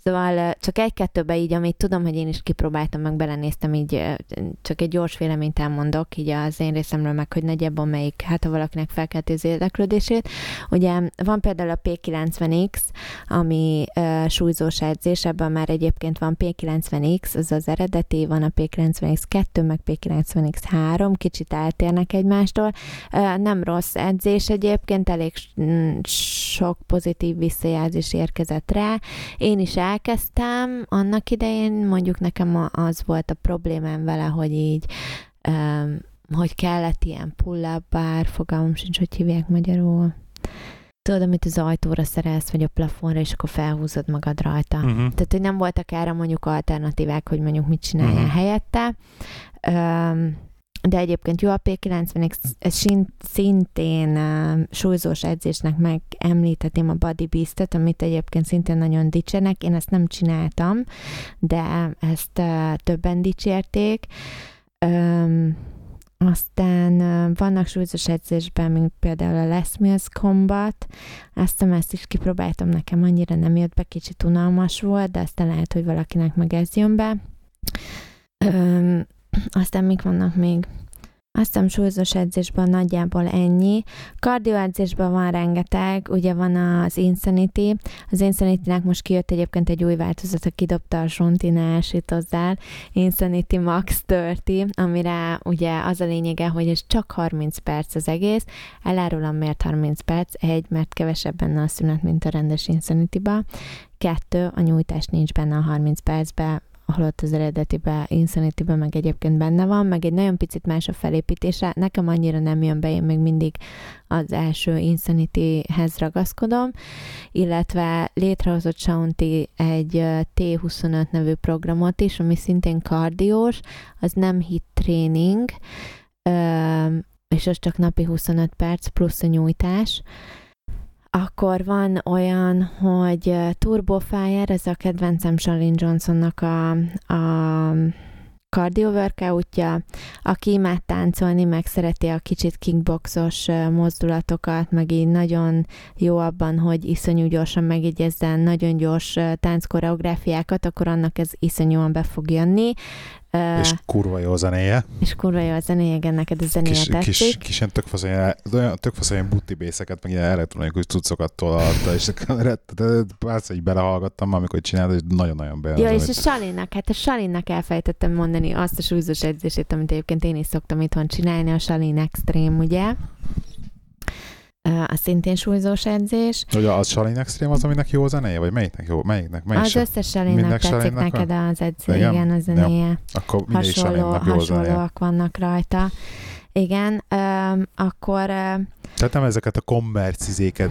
Szóval csak egy-kettőbe így, amit tudom, hogy én is kipróbáltam, meg belenéztem, így csak egy gyors véleményt elmondok, így az én részemről meg, hogy nagyjából melyik, hát ha valakinek felkelti az érdeklődését. Ugye van például a P90X, ami uh, súlyzós edzés, ebben már egyébként van P90X, az az eredeti, van a P90X2, meg P90X3, kicsit eltérnek egymástól. Uh, nem rossz edzés egyébként, elég sok pozitív visszajelzés érkezett rá. Én is el elkezdtem, annak idején mondjuk nekem az volt a problémám vele, hogy így um, hogy kellett ilyen pull-up bár, fogalmam sincs, hogy hívják magyarul. Tudod, amit az ajtóra szerelsz, vagy a plafonra, és akkor felhúzod magad rajta. Uh-huh. Tehát, hogy nem voltak erre mondjuk alternatívák, hogy mondjuk mit csinálják uh-huh. helyette. Um, de egyébként jó a P90, ez szintén súlyzós edzésnek megemlítetém a Body Beast-et, amit egyébként szintén nagyon dicsenek. Én ezt nem csináltam, de ezt többen dicsérték. Aztán vannak súlyzós edzésben, mint például a Les Mills Combat, ezt, ezt is kipróbáltam, nekem annyira nem jött be, kicsit unalmas volt, de aztán lehet, hogy valakinek meg ez jön be. Aztán mik vannak még? Azt hiszem súlyzós edzésben nagyjából ennyi. Kardioedzésben van rengeteg, ugye van az Insanity. Az Insanity-nek most kijött egyébként egy új változat, a kidobta a itt hozzá. Insanity Max 30, amire ugye az a lényege, hogy ez csak 30 perc az egész. Elárulom miért 30 perc. Egy, mert kevesebb benne a szünet, mint a rendes Insanity-ba. Kettő, a nyújtás nincs benne a 30 percben, holott az eredetibe, insanity meg egyébként benne van, meg egy nagyon picit más a felépítése. Nekem annyira nem jön be, én még mindig az első Insanity-hez ragaszkodom, illetve létrehozott Shaunti egy T25 nevű programot is, ami szintén kardiós, az nem hit tréning, és az csak napi 25 perc plusz a nyújtás, akkor van olyan, hogy Turbo Fire, ez a kedvencem Shalin Johnsonnak a, a cardio workoutja, aki imád táncolni, meg szereti a kicsit kickboxos mozdulatokat, meg így nagyon jó abban, hogy iszonyú gyorsan megjegyezzen nagyon gyors tánckoreográfiákat, akkor annak ez iszonyúan be fog jönni. És kurva jó a zenéje. És kurva jó a zenéje, igen, neked a zenéje kis, tetszik. Kis, kis ilyen tök olyan tök ilyen butti bészeket, meg ilyen elektronikus cuccokat tolta, és persze így belehallgattam, amikor csinálta, és nagyon-nagyon be. Ja, és a Salinnak, hát a Salinnak elfejtettem mondani azt a súlyzós edzését, amit egyébként én is szoktam itthon csinálni, a Salin Extreme, ugye? A szintén súlyzós edzés. Ugye az Salin Extreme az, aminek jó a zenéje, vagy melyiknek jó? Melyiknek? Melyik az összes Salinnak tetszik neked van? az edzés, igen, igen, a zenéje. Ja. Akkor Hasonló, hasonlóak vannak rajta. Igen, um, akkor... Uh, tehát nem ezeket a kommercizéket,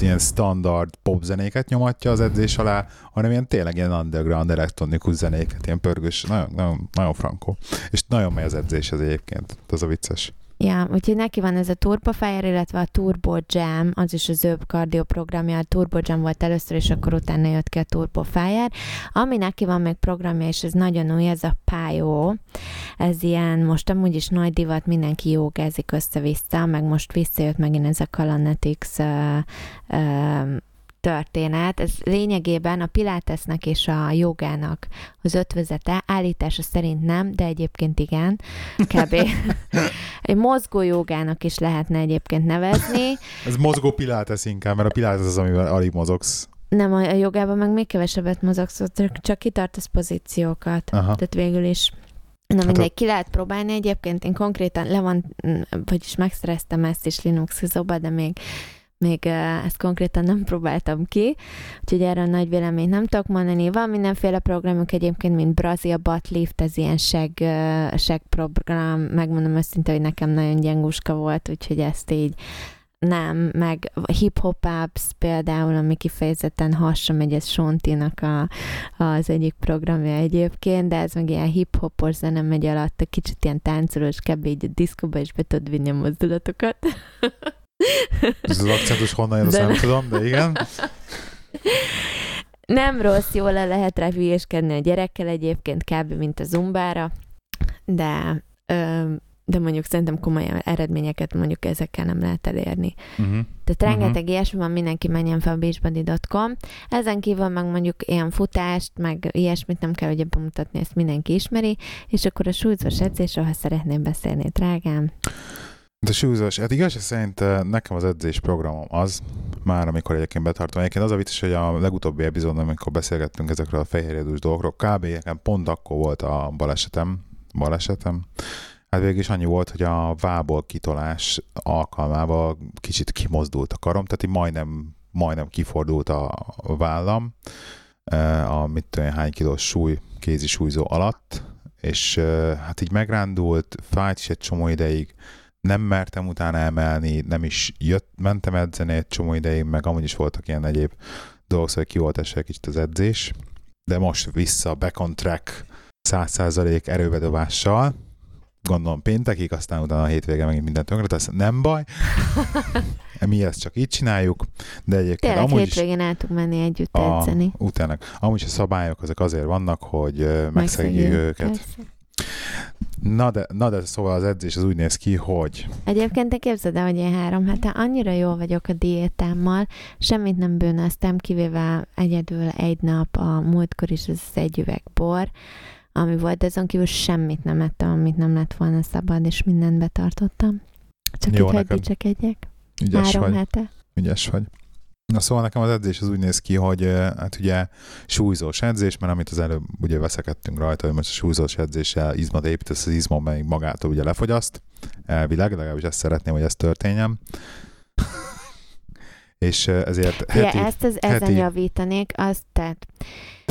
ilyen standard popzenéket nyomatja az edzés alá, hanem ilyen tényleg ilyen underground elektronikus zenéket, ilyen pörgős, nagyon, nagyon, nagyon frankó. És nagyon megy az edzés az egyébként, az a vicces. Ja, úgyhogy neki van ez a Turbo Fire, illetve a Turbo Jam, az is az ő programja, a Turbo Jam volt először, és akkor utána jött ki a Turbo Fire. Ami neki van még programja, és ez nagyon új, ez a Pio. Ez ilyen, most amúgy is nagy divat, mindenki jogázik össze-vissza, meg most visszajött megint ez a Kalanetics uh, uh, történet. Ez lényegében a pilátesnek és a jogának az ötvözete. Állítása szerint nem, de egyébként igen. Kb. Egy mozgó jogának is lehetne egyébként nevezni. Ez mozgó pilates inkább, mert a pilates az, amivel alig mozogsz. Nem, a jogában meg még kevesebbet mozogsz, csak kitartasz pozíciókat. Aha. Tehát végül is Na hát mindegy, a... ki lehet próbálni egyébként. Én konkrétan le van, vagyis megszereztem ezt is Linux zoba, de még még ezt konkrétan nem próbáltam ki, úgyhogy erről nagy véleményt nem tudok mondani. Van mindenféle programok egyébként, mint Brazil Buttlift, ez ilyen seg, seg program, megmondom őszintén, hogy nekem nagyon gyenguska volt, úgyhogy ezt így nem, meg hip-hop apps például, ami kifejezetten hasra megy, ez Sontinak a, az egyik programja egyébként, de ez meg ilyen hip-hopos zene megy alatt, kicsit ilyen táncolós, kb. így a diszkóba is be tudod vinni a mozdulatokat. Ez az akcentus honnan jön, azt nem tudom, de igen. Nem rossz, jól le lehet rá hülyéskedni a gyerekkel egyébként, kb. mint a zumbára, de ö, de mondjuk szerintem komoly eredményeket mondjuk ezekkel nem lehet elérni. Uh-huh. Tehát rengeteg uh-huh. ilyesmi van, mindenki menjen fel a beachbody.com. Ezen kívül meg mondjuk ilyen futást, meg ilyesmit nem kell ugye bemutatni, ezt mindenki ismeri, és akkor a súlyzós edzésről, ha szeretném beszélni, drágám. De súlyzós, hát igaz, szerint eh, nekem az edzés programom az, már amikor egyébként betartom. Egyébként az a vicces, hogy a legutóbbi epizódban, amikor beszélgettünk ezekről a fehérjedős dolgokról, kb. pont akkor volt a balesetem, balesetem, Hát végül is annyi volt, hogy a vából kitolás alkalmával kicsit kimozdult a karom, tehát így majdnem, majdnem kifordult a vállam, e, a mit tudom, hány kilós súly, kézi súlyzó alatt, és e, hát így megrándult, fájt is egy csomó ideig, nem mertem utána emelni, nem is jött, mentem edzeni egy csomó ideig, meg amúgy is voltak ilyen egyéb dolgok, szóval ki volt egy kicsit az edzés, de most vissza, back on track, 100% erőbedobással, gondolom péntekig, aztán utána a hétvége megint mindent tönkre, tehát nem baj. Mi ezt csak így csináljuk, de egyébként Tényleg amúgy hétvégén el tudunk menni együtt a, edzeni. Utána. Amúgy a szabályok azok azért vannak, hogy megszegjük őket. Persze. Na de, na de szóval az edzés az úgy néz ki, hogy... Egyébként te képzeld el, hogy én három hete annyira jól vagyok a diétámmal, semmit nem bűnöztem, kivéve egyedül egy nap a múltkor is ez egy üveg bor, ami volt, de azon kívül semmit nem ettem, amit nem lett volna szabad, és mindent betartottam. Csak Jó, így, hogy dicsekedjek. Ügyes Három vagy. hete. Ügyes vagy. Na szóval nekem az edzés az úgy néz ki, hogy hát ugye súlyzós edzés, mert amit az előbb ugye veszekedtünk rajta, hogy most a súlyzós edzéssel izmat építesz, az izmon meg magától ugye lefogyaszt, elvileg, legalábbis ezt szeretném, hogy ez történjen. És ezért heti, ja, ezt az heti... ezen javítanék, azt tehát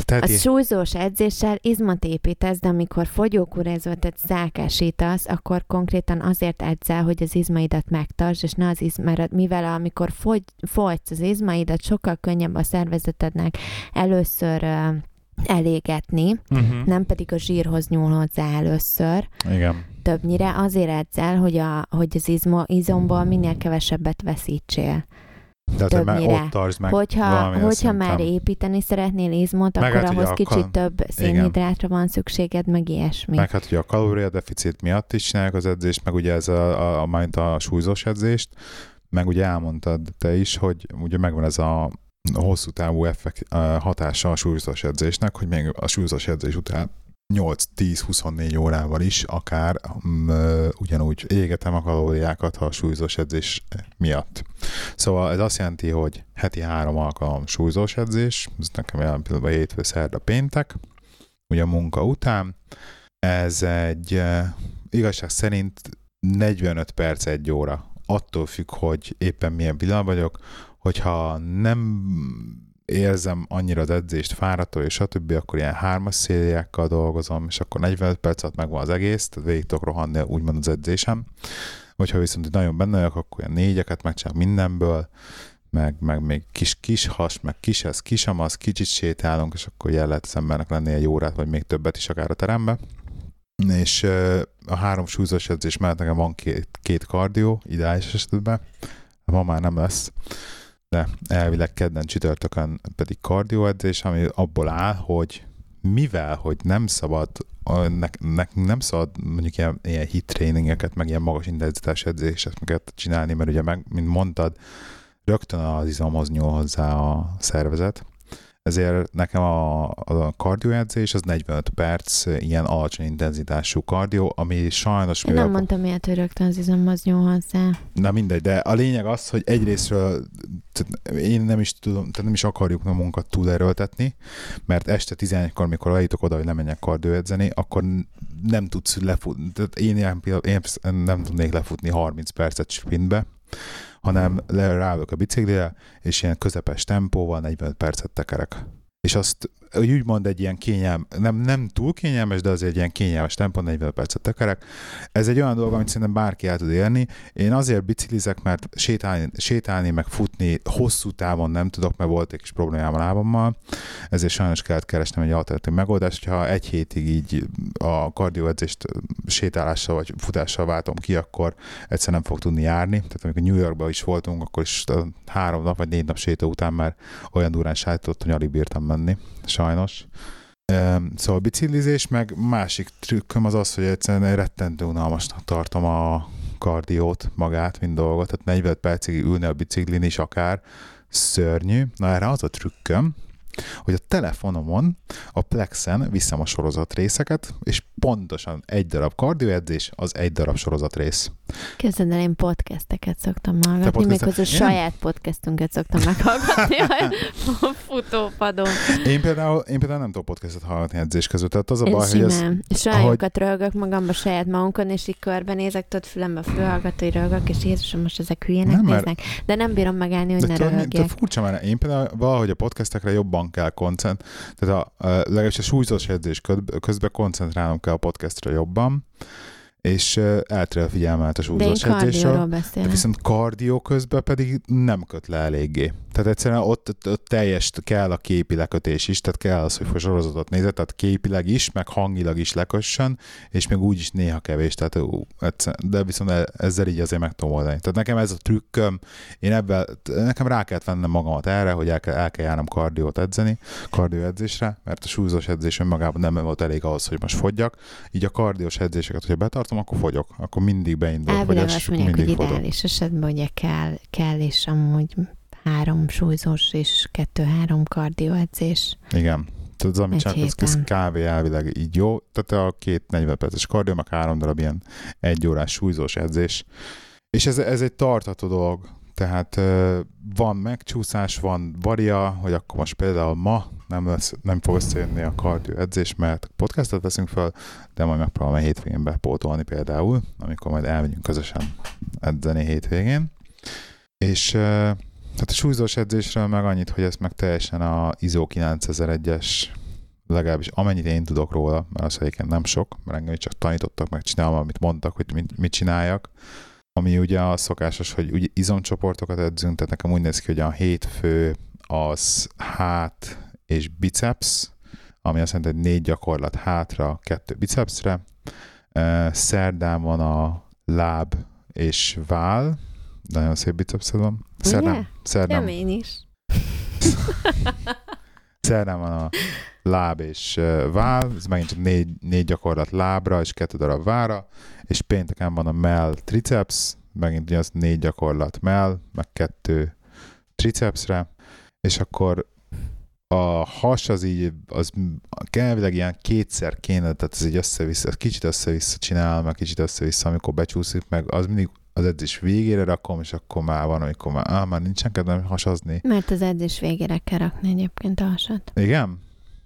tehát a súlyzós edzéssel izmot építesz, de amikor fogyókúrázoltat szákásítasz, akkor konkrétan azért edzel, hogy az izmaidat megtartsd, és ne az izmaidat, mivel amikor fogy, fogysz az izmaidat, sokkal könnyebb a szervezetednek először uh, elégetni, uh-huh. nem pedig a zsírhoz nyúl hozzá először. Igen. Többnyire azért edzel, hogy, a, hogy az izmo, izomból minél kevesebbet veszítsél. De többnyire. ott tartsd meg hogyha, hogyha már építeni szeretnél izmot, meg akkor hát, ahhoz kicsit kal... több szénhidrátra van szükséged, meg ilyesmi. Meg hát ugye a kalóriadeficit miatt is csinálják az edzést, meg ugye ez a, a, a, a súlyzós edzést, meg ugye elmondtad te is, hogy ugye megvan ez a hosszú távú effekt, hatása a súlyzós edzésnek, hogy még a súlyzós edzés után 8-10-24 órával is akár um, ugyanúgy égetem a kalóriákat a súlyzós edzés miatt. Szóval ez azt jelenti, hogy heti három alkalom súlyzós edzés, ez nekem jelen pillanatban hétfő, szerda, péntek, ugye a munka után. Ez egy igazság szerint 45 perc, egy óra. Attól függ, hogy éppen milyen pillanat vagyok, hogyha nem érzem annyira az edzést fáradtó, és stb., akkor ilyen hármas szériákkal dolgozom, és akkor 45 perc alatt megvan az egész, tehát végig tudok rohanni úgymond az edzésem. Hogyha viszont nagyon benne vagyok, akkor ilyen négyeket megcsinálok mindenből, meg, meg még kis, kis has, meg kis ez, kis amaz, kicsit sétálunk, és akkor jel lehet az embernek lenni egy órát, vagy még többet is akár a terembe. És a három súlyzós edzés mellett nekem van két, két kardió, ideális esetben, ma már nem lesz de elvileg kedden csütörtökön pedig kardioedzés, ami abból áll, hogy mivel, hogy nem szabad, nekünk nem szabad mondjuk ilyen, ilyen hit tréningeket, meg ilyen magas intenzitás edzéseket csinálni, mert ugye meg, mint mondtad, rögtön az izomhoz nyúl hozzá a szervezet, ezért nekem a, a kardioedzés az 45 perc ilyen alacsony intenzitású kardió, ami sajnos... Én nem mondtam ilyet, hogy rögtön az izomhoz nyúl hozzá. Na mindegy, de a lényeg az, hogy egyrésztről én nem is tudom, tehát nem is akarjuk magunkat túlerőltetni, mert este 11-kor, mikor leítok oda, hogy lemenjek kardioedzeni, akkor nem tudsz lefutni, tehát én, ilyen, én nem tudnék lefutni 30 percet sprintbe, hanem ráülök a biciklire, és ilyen közepes tempóval 45 percet tekerek. És azt úgymond egy ilyen kényelm, nem, nem túl kényelmes, de az egy ilyen kényelmes tempó, 40 percet tekerek. Ez egy olyan dolog, amit szerintem bárki el tud élni. Én azért biciklizek, mert sétálni, sétálni meg futni hosszú távon nem tudok, mert volt egy kis problémám a lábammal, ezért sajnos kellett keresnem egy alternatív megoldást, hogyha egy hétig így a kardioedzést sétálással vagy futással váltom ki, akkor egyszer nem fog tudni járni. Tehát amikor New Yorkban is voltunk, akkor is három nap vagy négy nap séta után már olyan durán sájtott, hogy alig bírtam menni sajnos. Szóval biciklizés, meg másik trükköm az az, hogy egyszerűen rettentő unalmasnak tartom a kardiót magát, mint dolgot, tehát 45 percig ülni a biciklin is akár, szörnyű. Na erre az a trükköm, hogy a telefonomon, a Plexen viszem a sorozat részeket, és pontosan egy darab kardioedzés, az egy darab sorozat rész. Kezded el, én podcasteket szoktam hallgatni, még az a saját podcastünket szoktam meghallgatni a futópadon. Én például, én például nem tudok podcastet hallgatni edzés között, tehát az a baj, hogy ez... És rájokat ahogy... rögök magamba saját magunkon, és így körbenézek, tudod, fülembe a fülhallgatói rögök, és Jézusom, most ezek hülyének nem, néznek, mert... de nem bírom megállni, hogy de ne röhögjek. furcsa, mert én például valahogy a podcastekre jobban kell koncentrálni, tehát a, a, legalábbis a súlyzós edzés közben koncentrálnom kell a podcastra jobban, és elterel figyelmet a súlyzós edzésről. De viszont kardió közben pedig nem köt le eléggé. Tehát egyszerűen ott, ott, ott teljes kell a képi lekötés is, tehát kell az, hogy sorozatot nézett, tehát képileg is, meg hangilag is lekössön, és még úgy is néha kevés, tehát ú, de viszont e, ezzel így azért meg tudom oldani. Tehát nekem ez a trükköm, én ebben, nekem rá kellett vennem magamat erre, hogy el kell, el kell járnom kardiót edzeni, edzésre, mert a súlyzós edzés önmagában nem volt elég ahhoz, hogy most fogyjak. Így a kardiós edzéseket, hogyha betartom, akkor fogyok, akkor mindig beindul. Elvileg azt mondják, hogy ideális esetben ugye kell, kell és amúgy három súlyzós és kettő-három kardioedzés. Igen. Tehát az, amit csinálok, az, az kávé elvileg így jó. Tehát a két 40 perces kardió, meg három darab ilyen egy órás súlyzós edzés. És ez, ez egy tartató dolog. Tehát van megcsúszás, van varia, hogy akkor most például ma nem, lesz, nem fog összejönni a kardió edzés, mert podcastot veszünk fel, de majd megpróbálom a hétvégén bepótolni például, amikor majd elmegyünk közösen edzeni hétvégén. És tehát a súlyzós edzésről meg annyit, hogy ez meg teljesen a ISO 9001-es legalábbis amennyit én tudok róla, mert az egyébként nem sok, mert engem csak tanítottak, meg csinálom, amit mondtak, hogy mit, mit csináljak. Ami ugye a szokásos, hogy ugye izomcsoportokat edzünk, tehát nekem úgy néz ki, hogy a hétfő az hát és biceps, ami azt jelenti, hogy négy gyakorlat hátra, kettő bicepsre. Szerdán van a láb és váll, nagyon szép bicepszed van. Szerdán. Szerdán. én is. Szerdán van a láb és váll, ez megint csak négy, négy gyakorlat lábra és kettő darab vára, és pénteken van a mell triceps, megint az négy gyakorlat mell, meg kettő tricepsre, és akkor a has az így, az elvileg ilyen kétszer kéne, tehát ez így össze-vissza, kicsit össze-vissza csinál, meg kicsit össze-vissza, amikor becsúszik, meg az mindig az edzés végére rakom, és akkor már van, amikor már, á, már nincsen kedvem hasazni. Mert az edzés végére kell rakni egyébként a hasat. Igen?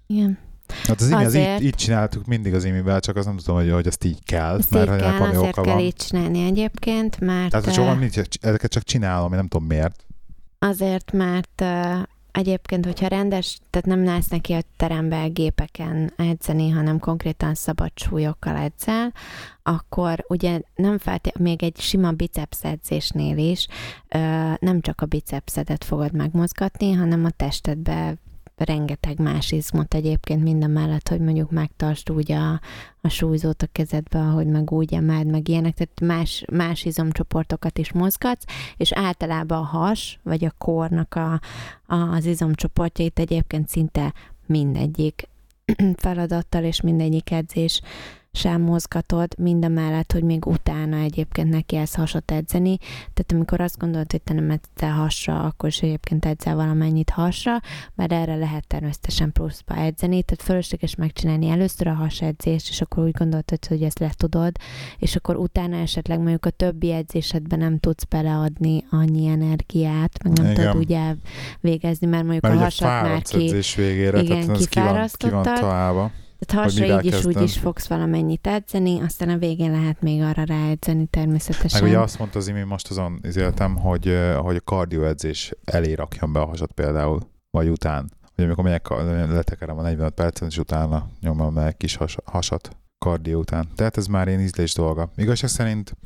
Igen. Hát az, azért... az így, így, csináltuk mindig az imivel, csak azt nem tudom, hogy, hogy azt így kell. Ezt mert így kell, azért kell van. így csinálni egyébként, mert... Tehát sokan nincs, ezeket csak csinálom, én nem tudom miért. Azért, mert Egyébként, hogyha rendes, tehát nem látsz neki a teremben gépeken edzeni, hanem konkrétan szabad súlyokkal edzel, akkor ugye nem feltétlenül, még egy sima biceps edzésnél is nem csak a bicepszedet fogod megmozgatni, hanem a testedbe rengeteg más izmot egyébként minden mellett, hogy mondjuk megtartsd úgy a, a súlyzót a kezedbe, ahogy meg úgy emeld, meg ilyenek, tehát más, más izomcsoportokat is mozgatsz, és általában a has, vagy a kornak a, a, az izomcsoportjait egyébként szinte mindegyik feladattal és mindegyik edzés sem mozgatod, mind a mellett, hogy még utána egyébként neki ezt hasat edzeni. Tehát amikor azt gondolod, hogy te nem edzel hasra, akkor is egyébként edzel valamennyit hasra, mert erre lehet természetesen pluszba edzeni, tehát fölösleges megcsinálni először a hasedzést, és akkor úgy gondolod, hogy ezt le tudod, és akkor utána esetleg mondjuk a többi edzésedben nem tudsz beleadni annyi energiát, meg nem Igen. tudod úgy elvégezni, mert mondjuk Mert a hasat már ki edzés végére, igen, tehát ez ki van, ki van találva. Tehát hasra így is úgy kezded. is fogsz valamennyit edzeni, aztán a végén lehet még arra ráedzeni Meg természetesen. ugye azt mondta az imént most azon izéltem, hogy, hogy a kardioedzés elé rakjam be a hasat például, vagy után. Hogy amikor megyek, letekerem a 45 percen, és utána nyomom egy kis has, hasat kardió után. Tehát ez már én ízlés dolga. Igazság szerint,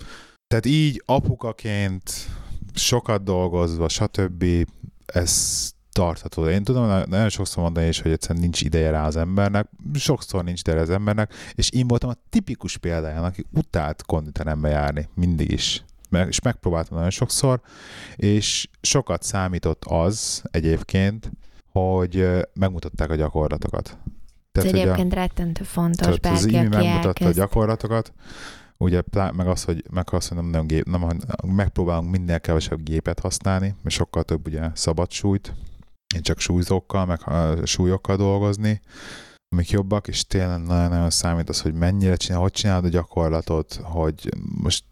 tehát így apukaként sokat dolgozva, stb. ez tartható. Én tudom na- nagyon sokszor mondani is, hogy egyszerűen nincs ideje rá az embernek, sokszor nincs ideje az embernek, és én voltam a tipikus példáján, aki utált konditerembe járni, mindig is. Meg, és megpróbáltam nagyon sokszor, és sokat számított az egyébként, hogy megmutatták a gyakorlatokat. Ez hogy a- egyébként rettentő fontos, tehát az bárki, Imi aki megmutatta a gyakorlatokat, ugye plá- meg az, hogy, meg az, hogy nem, nem gép, nem, megpróbálunk minél kevesebb gépet használni, mert sokkal több ugye szabad súlyt, én csak súlyzókkal, meg súlyokkal dolgozni, amik jobbak, és tényleg nagyon-nagyon számít az, hogy mennyire csinál, hogy csinálod a gyakorlatot, hogy most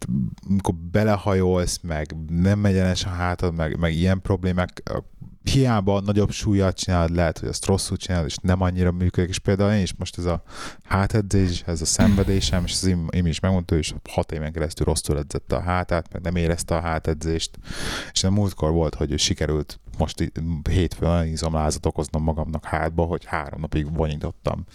amikor belehajolsz, meg nem egyenes a hátad, meg, meg ilyen problémák, hiába nagyobb súlyat csinálod, lehet, hogy azt rosszul csinálod, és nem annyira működik, és például én is most ez a hátedzés, ez a szenvedésem, és az Im, Im is megmondta, hogy hat éven keresztül rosszul edzette a hátát, meg nem érezte a hátedzést, és a múltkor volt, hogy sikerült most hétfőn izomlázat okoznom magamnak hátba, hogy három napig vonyítottam.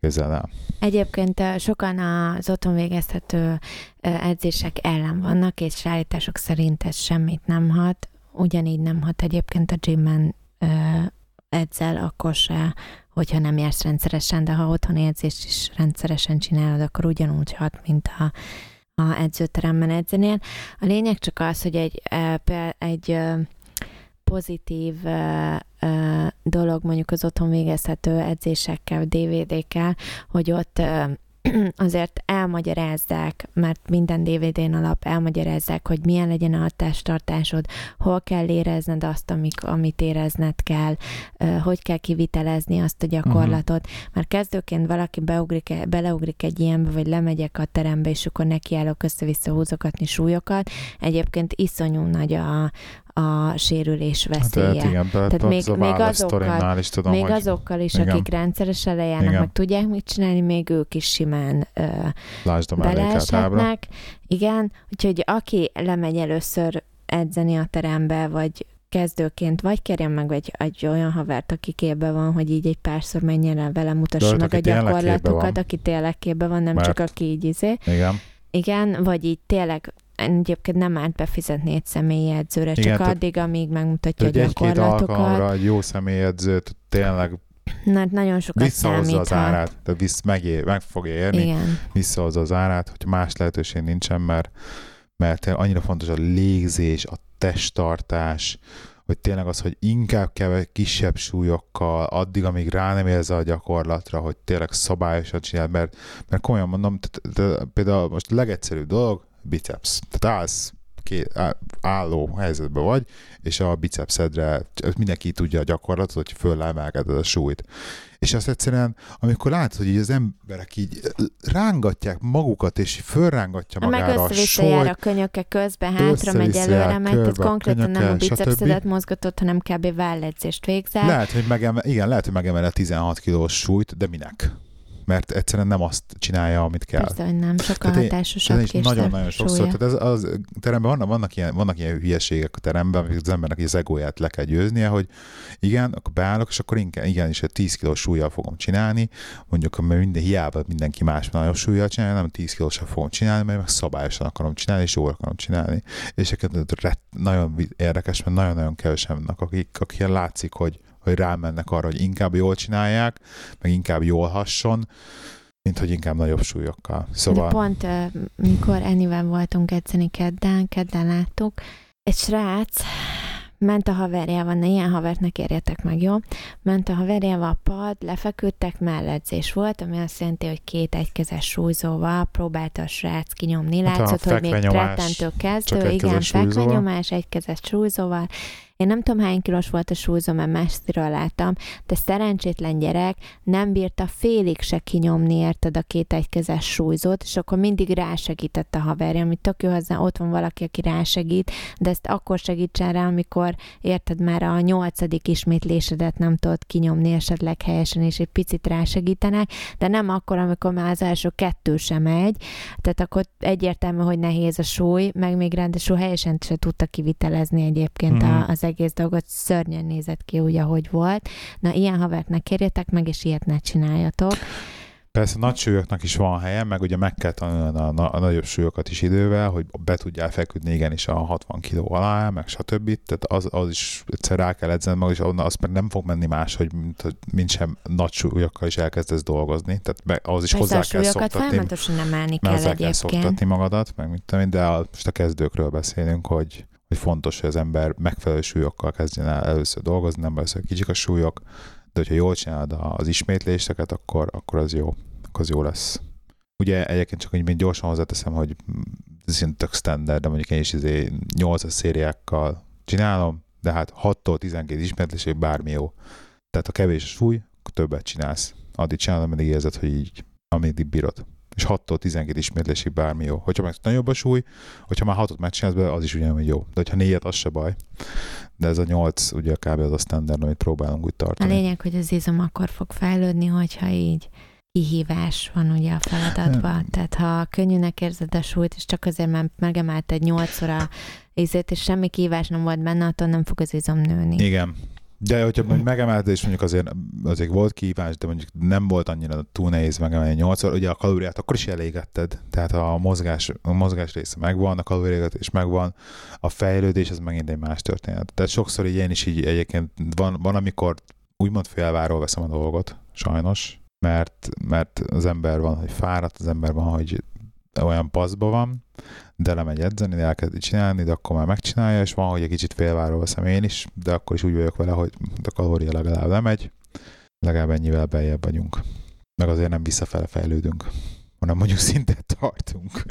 Képzeld el. Egyébként sokan az otthon végezhető edzések ellen vannak, és állítások szerint ez semmit nem hat. Ugyanígy nem hat egyébként a gymben edzel, akkor se, hogyha nem jársz rendszeresen, de ha otthoni edzést is rendszeresen csinálod, akkor ugyanúgy hat, mint a, a edzőteremben edzenél. A lényeg csak az, hogy egy, egy pozitív dolog mondjuk az otthon végezhető edzésekkel, DVD-kkel, hogy ott azért elmagyarázzák, mert minden DVD-n alap elmagyarázzák, hogy milyen legyen a testtartásod, hol kell érezned azt, amik, amit érezned kell, hogy kell kivitelezni azt a gyakorlatot. Uh-huh. Mert kezdőként valaki beugrik, beleugrik egy ilyenbe, vagy lemegyek a terembe, és akkor nekiállok össze-vissza húzogatni súlyokat. Egyébként iszonyú nagy a, a sérülés Hát, veszélye. hát igen, tehát, még- az még azokkal- is tudom, Még hogy azokkal is, Igen. akik rendszeresen lejárnak, Igen. meg tudják mit csinálni, még ők is simán ö, lásd a beleeshetnek. Igen, úgyhogy aki lemegy először edzeni a terembe, vagy kezdőként, vagy kérjen meg egy, egy olyan havert, aki képbe van, hogy így egy párszor menjen el vele, mutassa meg a gyakorlatokat, aki tényleg képbe van, nem Mert- csak aki így izé. Igen. Igen, vagy így tényleg egyébként nem árt befizetni egy személyi edzőre, csak Igen, tehát- addig, amíg megmutatja a Tehát egy-két gyakorlatokat. alkalomra egy jó személyedzőt tényleg Na, nagyon sokat visszahozza az árát, tehát visz, megér, meg fogja érni, Igen. visszahozza az árát, hogy más lehetőség nincsen, mert, mert annyira fontos a légzés, a testtartás, hogy tényleg az, hogy inkább keve, kisebb súlyokkal, addig, amíg rá nem érze a gyakorlatra, hogy tényleg szabályosan csinál, mert, mert komolyan mondom, például most a legegyszerűbb dolog, biceps. Tehát állsz, ké- álló helyzetben vagy, és a bicepszedre mindenki tudja a gyakorlatot, hogy fölemelkeded a súlyt. És azt egyszerűen, amikor látod, hogy így az emberek így rángatják magukat, és fölrángatja Meg magára a össze-vissza jár súlyt, a könyöke közben, hátra megy, előre megy, tehát a konkrétan nem a könyöke, bicepszedet stb. mozgatod, hanem kb. válledzést végzel. Lehet, hogy megemel, igen, lehet, hogy megemel a 16 kilós súlyt, de minek? Mert egyszerűen nem azt csinálja, amit kell. Persze, hogy nem, sokkal Tehát hatásosabb nagyon-nagyon sokszor. Tehát ez az teremben vannak, vannak, ilyen, vannak ilyen hülyeségek a teremben, amik az embernek az egóját le kell győznie, hogy igen, akkor beállok, és akkor inkább, igen, és egy 10 kilós súlyjal fogom csinálni, mondjuk, mert minden hiába mindenki más nagyobb súlyjal csinálja, nem 10 kilósal fogom csinálni, mert meg szabályosan akarom csinálni, és jól akarom csinálni. És egyébként nagyon érdekes, mert nagyon-nagyon kevesen vannak, akik, akik látszik, hogy, hogy rámennek arra, hogy inkább jól csinálják, meg inkább jól hasson, mint hogy inkább nagyobb súlyokkal. Szóval... De pont, mikor Enivel voltunk edzeni kedden, kedden láttuk, egy srác ment a haverjával, na ilyen havert ne kérjetek meg, jó? Ment a haverjával a pad, lefeküdtek, melledzés volt, ami azt jelenti, hogy két egykezes súlyzóval próbálta a srác kinyomni. Hát Látszott, hogy még csak kezdő, igen, fekvenyomás, egykezes súlyzóval. Én nem tudom, hány kilós volt a súlyzó, mert messziről láttam, de szerencsétlen gyerek nem bírta félig se kinyomni, érted a két egykezes súlyzót, és akkor mindig rásegített a haverja, amit tök jó hozzá, ott van valaki, aki rásegít, de ezt akkor segítsen rá, amikor érted már a nyolcadik ismétlésedet nem tudod kinyomni esetleg helyesen, és egy picit rásegítenek, de nem akkor, amikor már az első kettő sem megy, tehát akkor egyértelmű, hogy nehéz a súly, meg még ráadásul helyesen se tudta kivitelezni egyébként Mhm. a, az egész dolgot, szörnyen nézett ki úgy, ahogy volt. Na, ilyen havert ne kérjetek meg, és ilyet ne csináljatok. Persze nagy súlyoknak is van helye, meg ugye meg kell tanulni a, a, a nagyobb súlyokat is idővel, hogy be tudjál feküdni igenis a 60 kg alá, meg stb. Tehát az, az is egyszer rá kell edzeni meg, és onnan az meg nem fog menni más, hogy mint, mint sem nagy súlyokkal is elkezdesz dolgozni. Tehát be, az is Persze hozzá kell szoktatni, folyamatosan emelni mert kell hozzá kell egyébként. szoktatni magadat, meg mit tudom én, de a, most a kezdőkről beszélünk, hogy, hogy fontos, hogy az ember megfelelő súlyokkal kezdjen el először dolgozni, nem először kicsik a súlyok, de hogyha jól csinálod az ismétléseket, akkor, akkor az jó, akkor az jó lesz. Ugye egyébként csak még gyorsan hozzáteszem, hogy ez tök standard, de mondjuk én is izé 8 szériákkal csinálom, de hát 6-tól 12 ismétlésig bármi jó. Tehát ha kevés a súly, többet csinálsz. Addig csinálod, ameddig érzed, hogy így, ameddig bírod. És 6-tól 12 ismétlésig bármi jó. Hogyha meg nagyobb a súly, hogyha már 6-ot megcsinálsz be, az is ugyanúgy jó. De hogyha 4 az se baj. De ez a 8 ugye kb. az a standard, amit próbálunk úgy A tartani. lényeg, hogy az izom akkor fog fejlődni, hogyha így kihívás van ugye a feladatban. Tehát ha könnyűnek érzed a súlyt, és csak azért, mert megemelt egy nyolcszor izét, és semmi kihívás nem volt benne, attól nem fog az izom nőni. Igen. De hogyha mondjuk megemelte, és mondjuk azért, azért volt kihívás, de mondjuk nem volt annyira túl nehéz megemelni 8 ugye a kalóriát akkor is elégetted. Tehát a mozgás, a mozgás része megvan, a kalóriát is megvan, a fejlődés az megint egy más történet. Tehát sokszor így én is így egyébként van, van amikor úgymond félváról veszem a dolgot, sajnos, mert, mert az ember van, hogy fáradt, az ember van, hogy olyan paszba van, de lemegy edzeni, elkezdi csinálni, de akkor már megcsinálja, és van, hogy egy kicsit félváról veszem én is, de akkor is úgy vagyok vele, hogy a kalória legalább lemegy, legalább ennyivel beljebb vagyunk. Meg azért nem visszafele fejlődünk, hanem mondjuk szintet tartunk.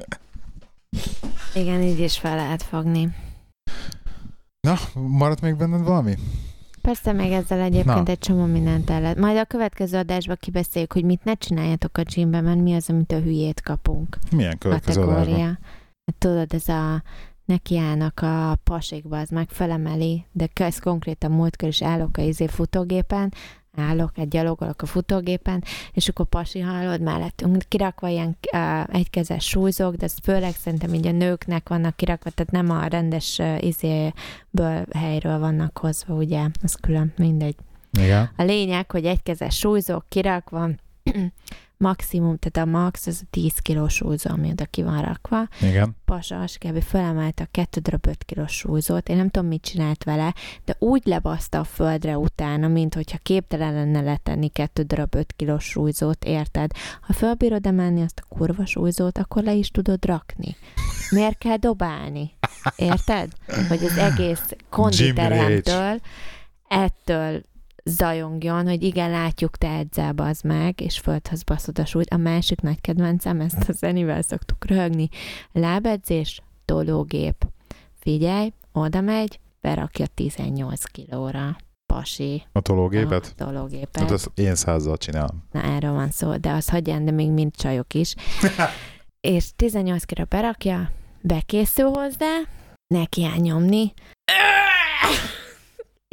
Igen, így is fel lehet fogni. Na, maradt még benned valami? Persze még ezzel egyébként Na. egy csomó mindent el lehet. Majd a következő adásban kibeszéljük, hogy mit ne csináljatok a gymben, mert mi az, amit a hülyét kapunk. Milyen következő adásban? kategória. Hát tudod, ez a nekiállnak a pasikba, az meg felemeli, de ez konkrétan múltkor is állok a izé futógépen, állok, egy gyalogolok a futógépen, és akkor pasi hallod mellettünk, kirakva ilyen uh, egykezes súlyzók, de ez főleg szerintem így a nőknek vannak kirakva, tehát nem a rendes uh, izéből helyről vannak hozva, ugye, az külön, mindegy. Igen. A lényeg, hogy egykezes súlyzók kirakva, maximum, tehát a max az a 10 kilós súlyzó, ami oda ki van rakva. Igen. Pasas kb. felemelte a 2 darab 5 kilós súlyzót. Én nem tudom, mit csinált vele, de úgy lebaszta a földre utána, mint hogyha képtelen lenne letenni 2 darab 5 kilós súlyzót, érted? Ha fölbírod emelni azt a kurva súlyzót, akkor le is tudod rakni. Miért kell dobálni? Érted? Hogy az egész konditeremtől ettől zajongjon, hogy igen, látjuk, te edzel, az meg, és földhöz baszod a súlyt. A másik nagy kedvencem, ezt a zenivel szoktuk röhögni, lábedzés, tológép. Figyelj, oda megy, berakja 18 kilóra. Pasi. A tológépet? A tológépet. Hát ezt én százzal csinálom. Na, erről van szó, de az hagyján, de még mind csajok is. és 18 kilóra berakja, bekészül hozzá, neki áll nyomni,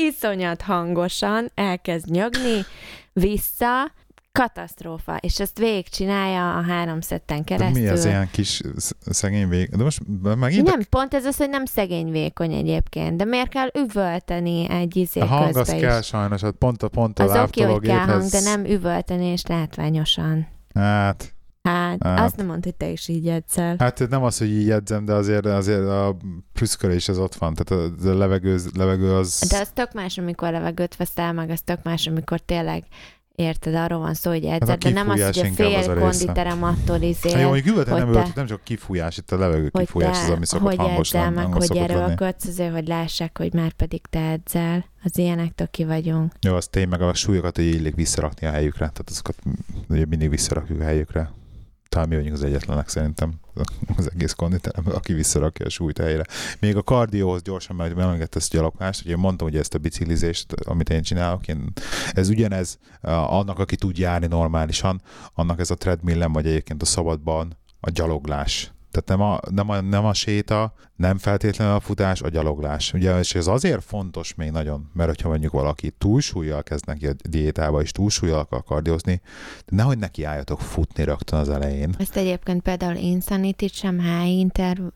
iszonyat hangosan elkezd nyögni, vissza, katasztrófa, és ezt végigcsinálja a három szetten De keresztül. mi az ilyen kis sz- szegény vég? De most megint Nem, pont ez az, hogy nem szegény vékony egyébként, de miért kell üvölteni egy izé a hang az közbe kell is? sajnos, hát pont a pont a Az oké, hogy kell hang, de nem üvölteni és látványosan. Hát, Hát, Hát. azt nem mondta, hogy te is így egyszer. hát nem az, hogy így jegyzem, de azért, azért a prüszkölés az ott van. Tehát a, a levegő, levegő az... De az tök más, amikor levegőt veszel, meg az tök más, amikor tényleg Érted, arról van szó, hogy Hát a edzel, de nem az, hogy a inkább az fél a konditerem attól Hát izé, jó, hogy üvölteni nem te- nem csak kifújás, itt a levegő kifújás te, az, ami szokott hogy hangos edzel, lenni. meg hogy erőlködsz, azért, hogy lássák, hogy már pedig te edzel. Az ilyenektől ki vagyunk. Jó, az tény, meg a súlyokat, hogy illik visszarakni a helyükre. Tehát azokat ugye mindig visszarakjuk a helyükre. Talán mi vagyunk az egyetlenek szerintem az egész konditeremben, aki visszarakja a súlyt a helyre. Még a kardióhoz gyorsan, mert emlegetett ezt a gyaloglást, ugye mondtam, hogy ezt a biciklizést, amit én csinálok, én, ez ugyanez annak, aki tud járni normálisan, annak ez a treadmillen, vagy egyébként a szabadban a gyaloglás. Tehát nem a, nem, a, nem a séta, nem feltétlenül a futás, a gyaloglás. Ugye, és ez azért fontos még nagyon, mert hogyha mondjuk valaki túlsúlyjal kezd neki a diétába, és túlsúlyjal akar kardiozni, de nehogy neki álljatok futni rögtön az elején. Ezt egyébként például insanity sem, high interval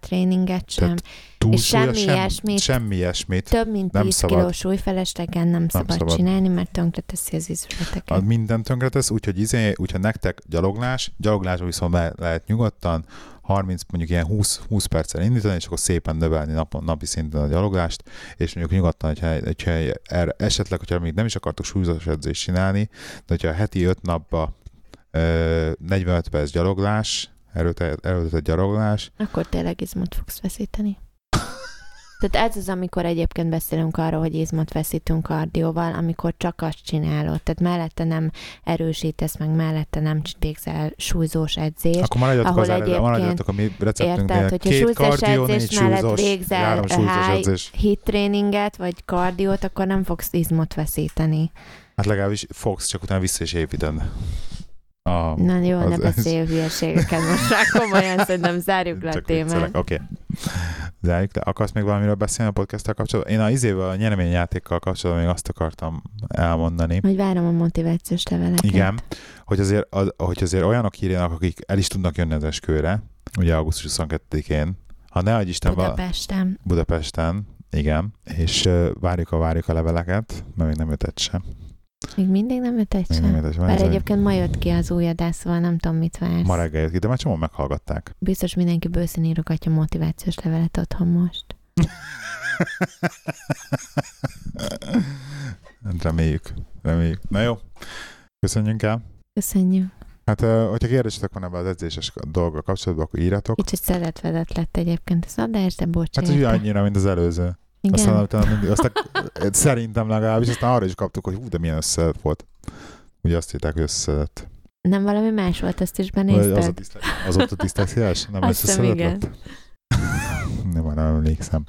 tréninget sem, Túlsúlya semmi sem, ilyesmit. semmi ilyesmit. több mint Nem 10 szabad. kiló súlyfeleslegen nem, szabad, szabad. csinálni, mert tönkreteszi az A izületeket. minden tönkretesz, úgyhogy, izé, úgyhogy nektek gyaloglás, gyaloglásban viszont le, lehet nyugodtan 30, mondjuk ilyen 20, 20 perccel indítani, és akkor szépen növelni nap, napi szinten a gyaloglást, és mondjuk nyugodtan, hogyha, hogyha erre, esetleg, hogyha még nem is akartok súlyos edzést csinálni, de hogyha heti 5 napba ö, 45 perc gyaloglás, erőtett, erőtett gyaloglás, Akkor tényleg izmot fogsz veszíteni. Tehát ez az, amikor egyébként beszélünk arról, hogy izmot veszítünk kardióval, amikor csak azt csinálod. Tehát mellette nem erősítesz, meg mellette nem végzel súlyzós edzést. akkor maradjatok, ahol az egyébként- maradjatok a mi receptünknél. Érted, hogyha Két súlyos kardió, edzés mellett súlyos, végzel high hit tréninget, vagy kardiót, akkor nem fogsz izmot veszíteni. Hát legalábbis fogsz, csak utána vissza is építed. A, Na jó, ne az- beszélj hülyeségeket most már komolyan, szerintem zárjuk le a témát. Oké. Okay. Zárjuk le. Akarsz még valamiről beszélni a podcasttel kapcsolatban? Én a izével, a nyereményjátékkal kapcsolatban még azt akartam elmondani. Hogy várom a motivációs leveleket. Igen, hogy azért, az, hogy azért olyanok írjanak, akik el is tudnak jönni az esküvőre, ugye augusztus 22-én, ha ne adj Isten, Budapesten. Budapesten, igen, és uh, várjuk a várjuk a leveleket, mert még nem jött egy sem. Még mindig nem jött egy Még nem sem. jött. Mert egyébként ma jött ki az új adás, szóval nem tudom, mit vársz. Ma reggel jött ki, de már csomó meghallgatták. Biztos mindenki bőszín írogatja motivációs levelet otthon most. reméljük, reméljük. Na jó, köszönjünk el. Köszönjük. Hát, hogyha kérdésetek van ebben az edzéses dolga kapcsolatban, akkor írjatok. Kicsit szeretvedett lett egyébként az adás, de bocs. Hát, érte. annyira, mint az előző. Igen. Aztán, utána mindig, aztán szerintem legalábbis, aztán arra is kaptuk, hogy hú, de milyen összedett volt. Ugye azt hitták, hogy összedett. Nem valami más volt, azt is Vagy az, a benézted? az ott a tisztesziás? Nem Azt összeszedett igen. lett? nem, már nem emlékszem.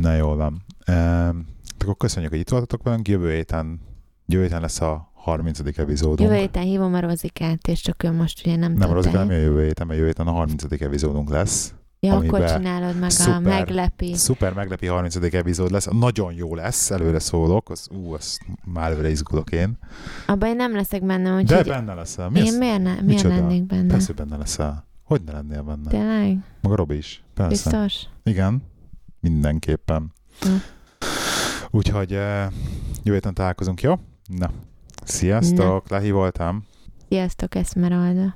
Na jól van. Ehm, akkor köszönjük, hogy itt voltatok velünk. Jövő héten, jövő héten lesz a 30. epizódunk. Jövő héten hívom a Rozikát, és csak ő most ugye nem nem. Rozika, nem jövő héten, mert jövő héten a 30. epizódunk lesz. Ja, akkor csinálod meg szuper- a meglepi. Szuper meglepi 30. epizód lesz. Nagyon jó lesz, előre szólok. Az, ú, azt már előre izgulok én. Abban én nem leszek benne, De úgyhogy benne leszel. Mi én az? miért, ne, miért Micsoda? lennék benne? Persze, benne leszel. Hogy ne lennél benne? Tényleg? Maga Robi is. Persze. Biztos? Igen, mindenképpen. Hm. Úgyhogy eh, jövő héten találkozunk, jó? Na, sziasztok, lehívoltam. Sziasztok, Eszmeralda.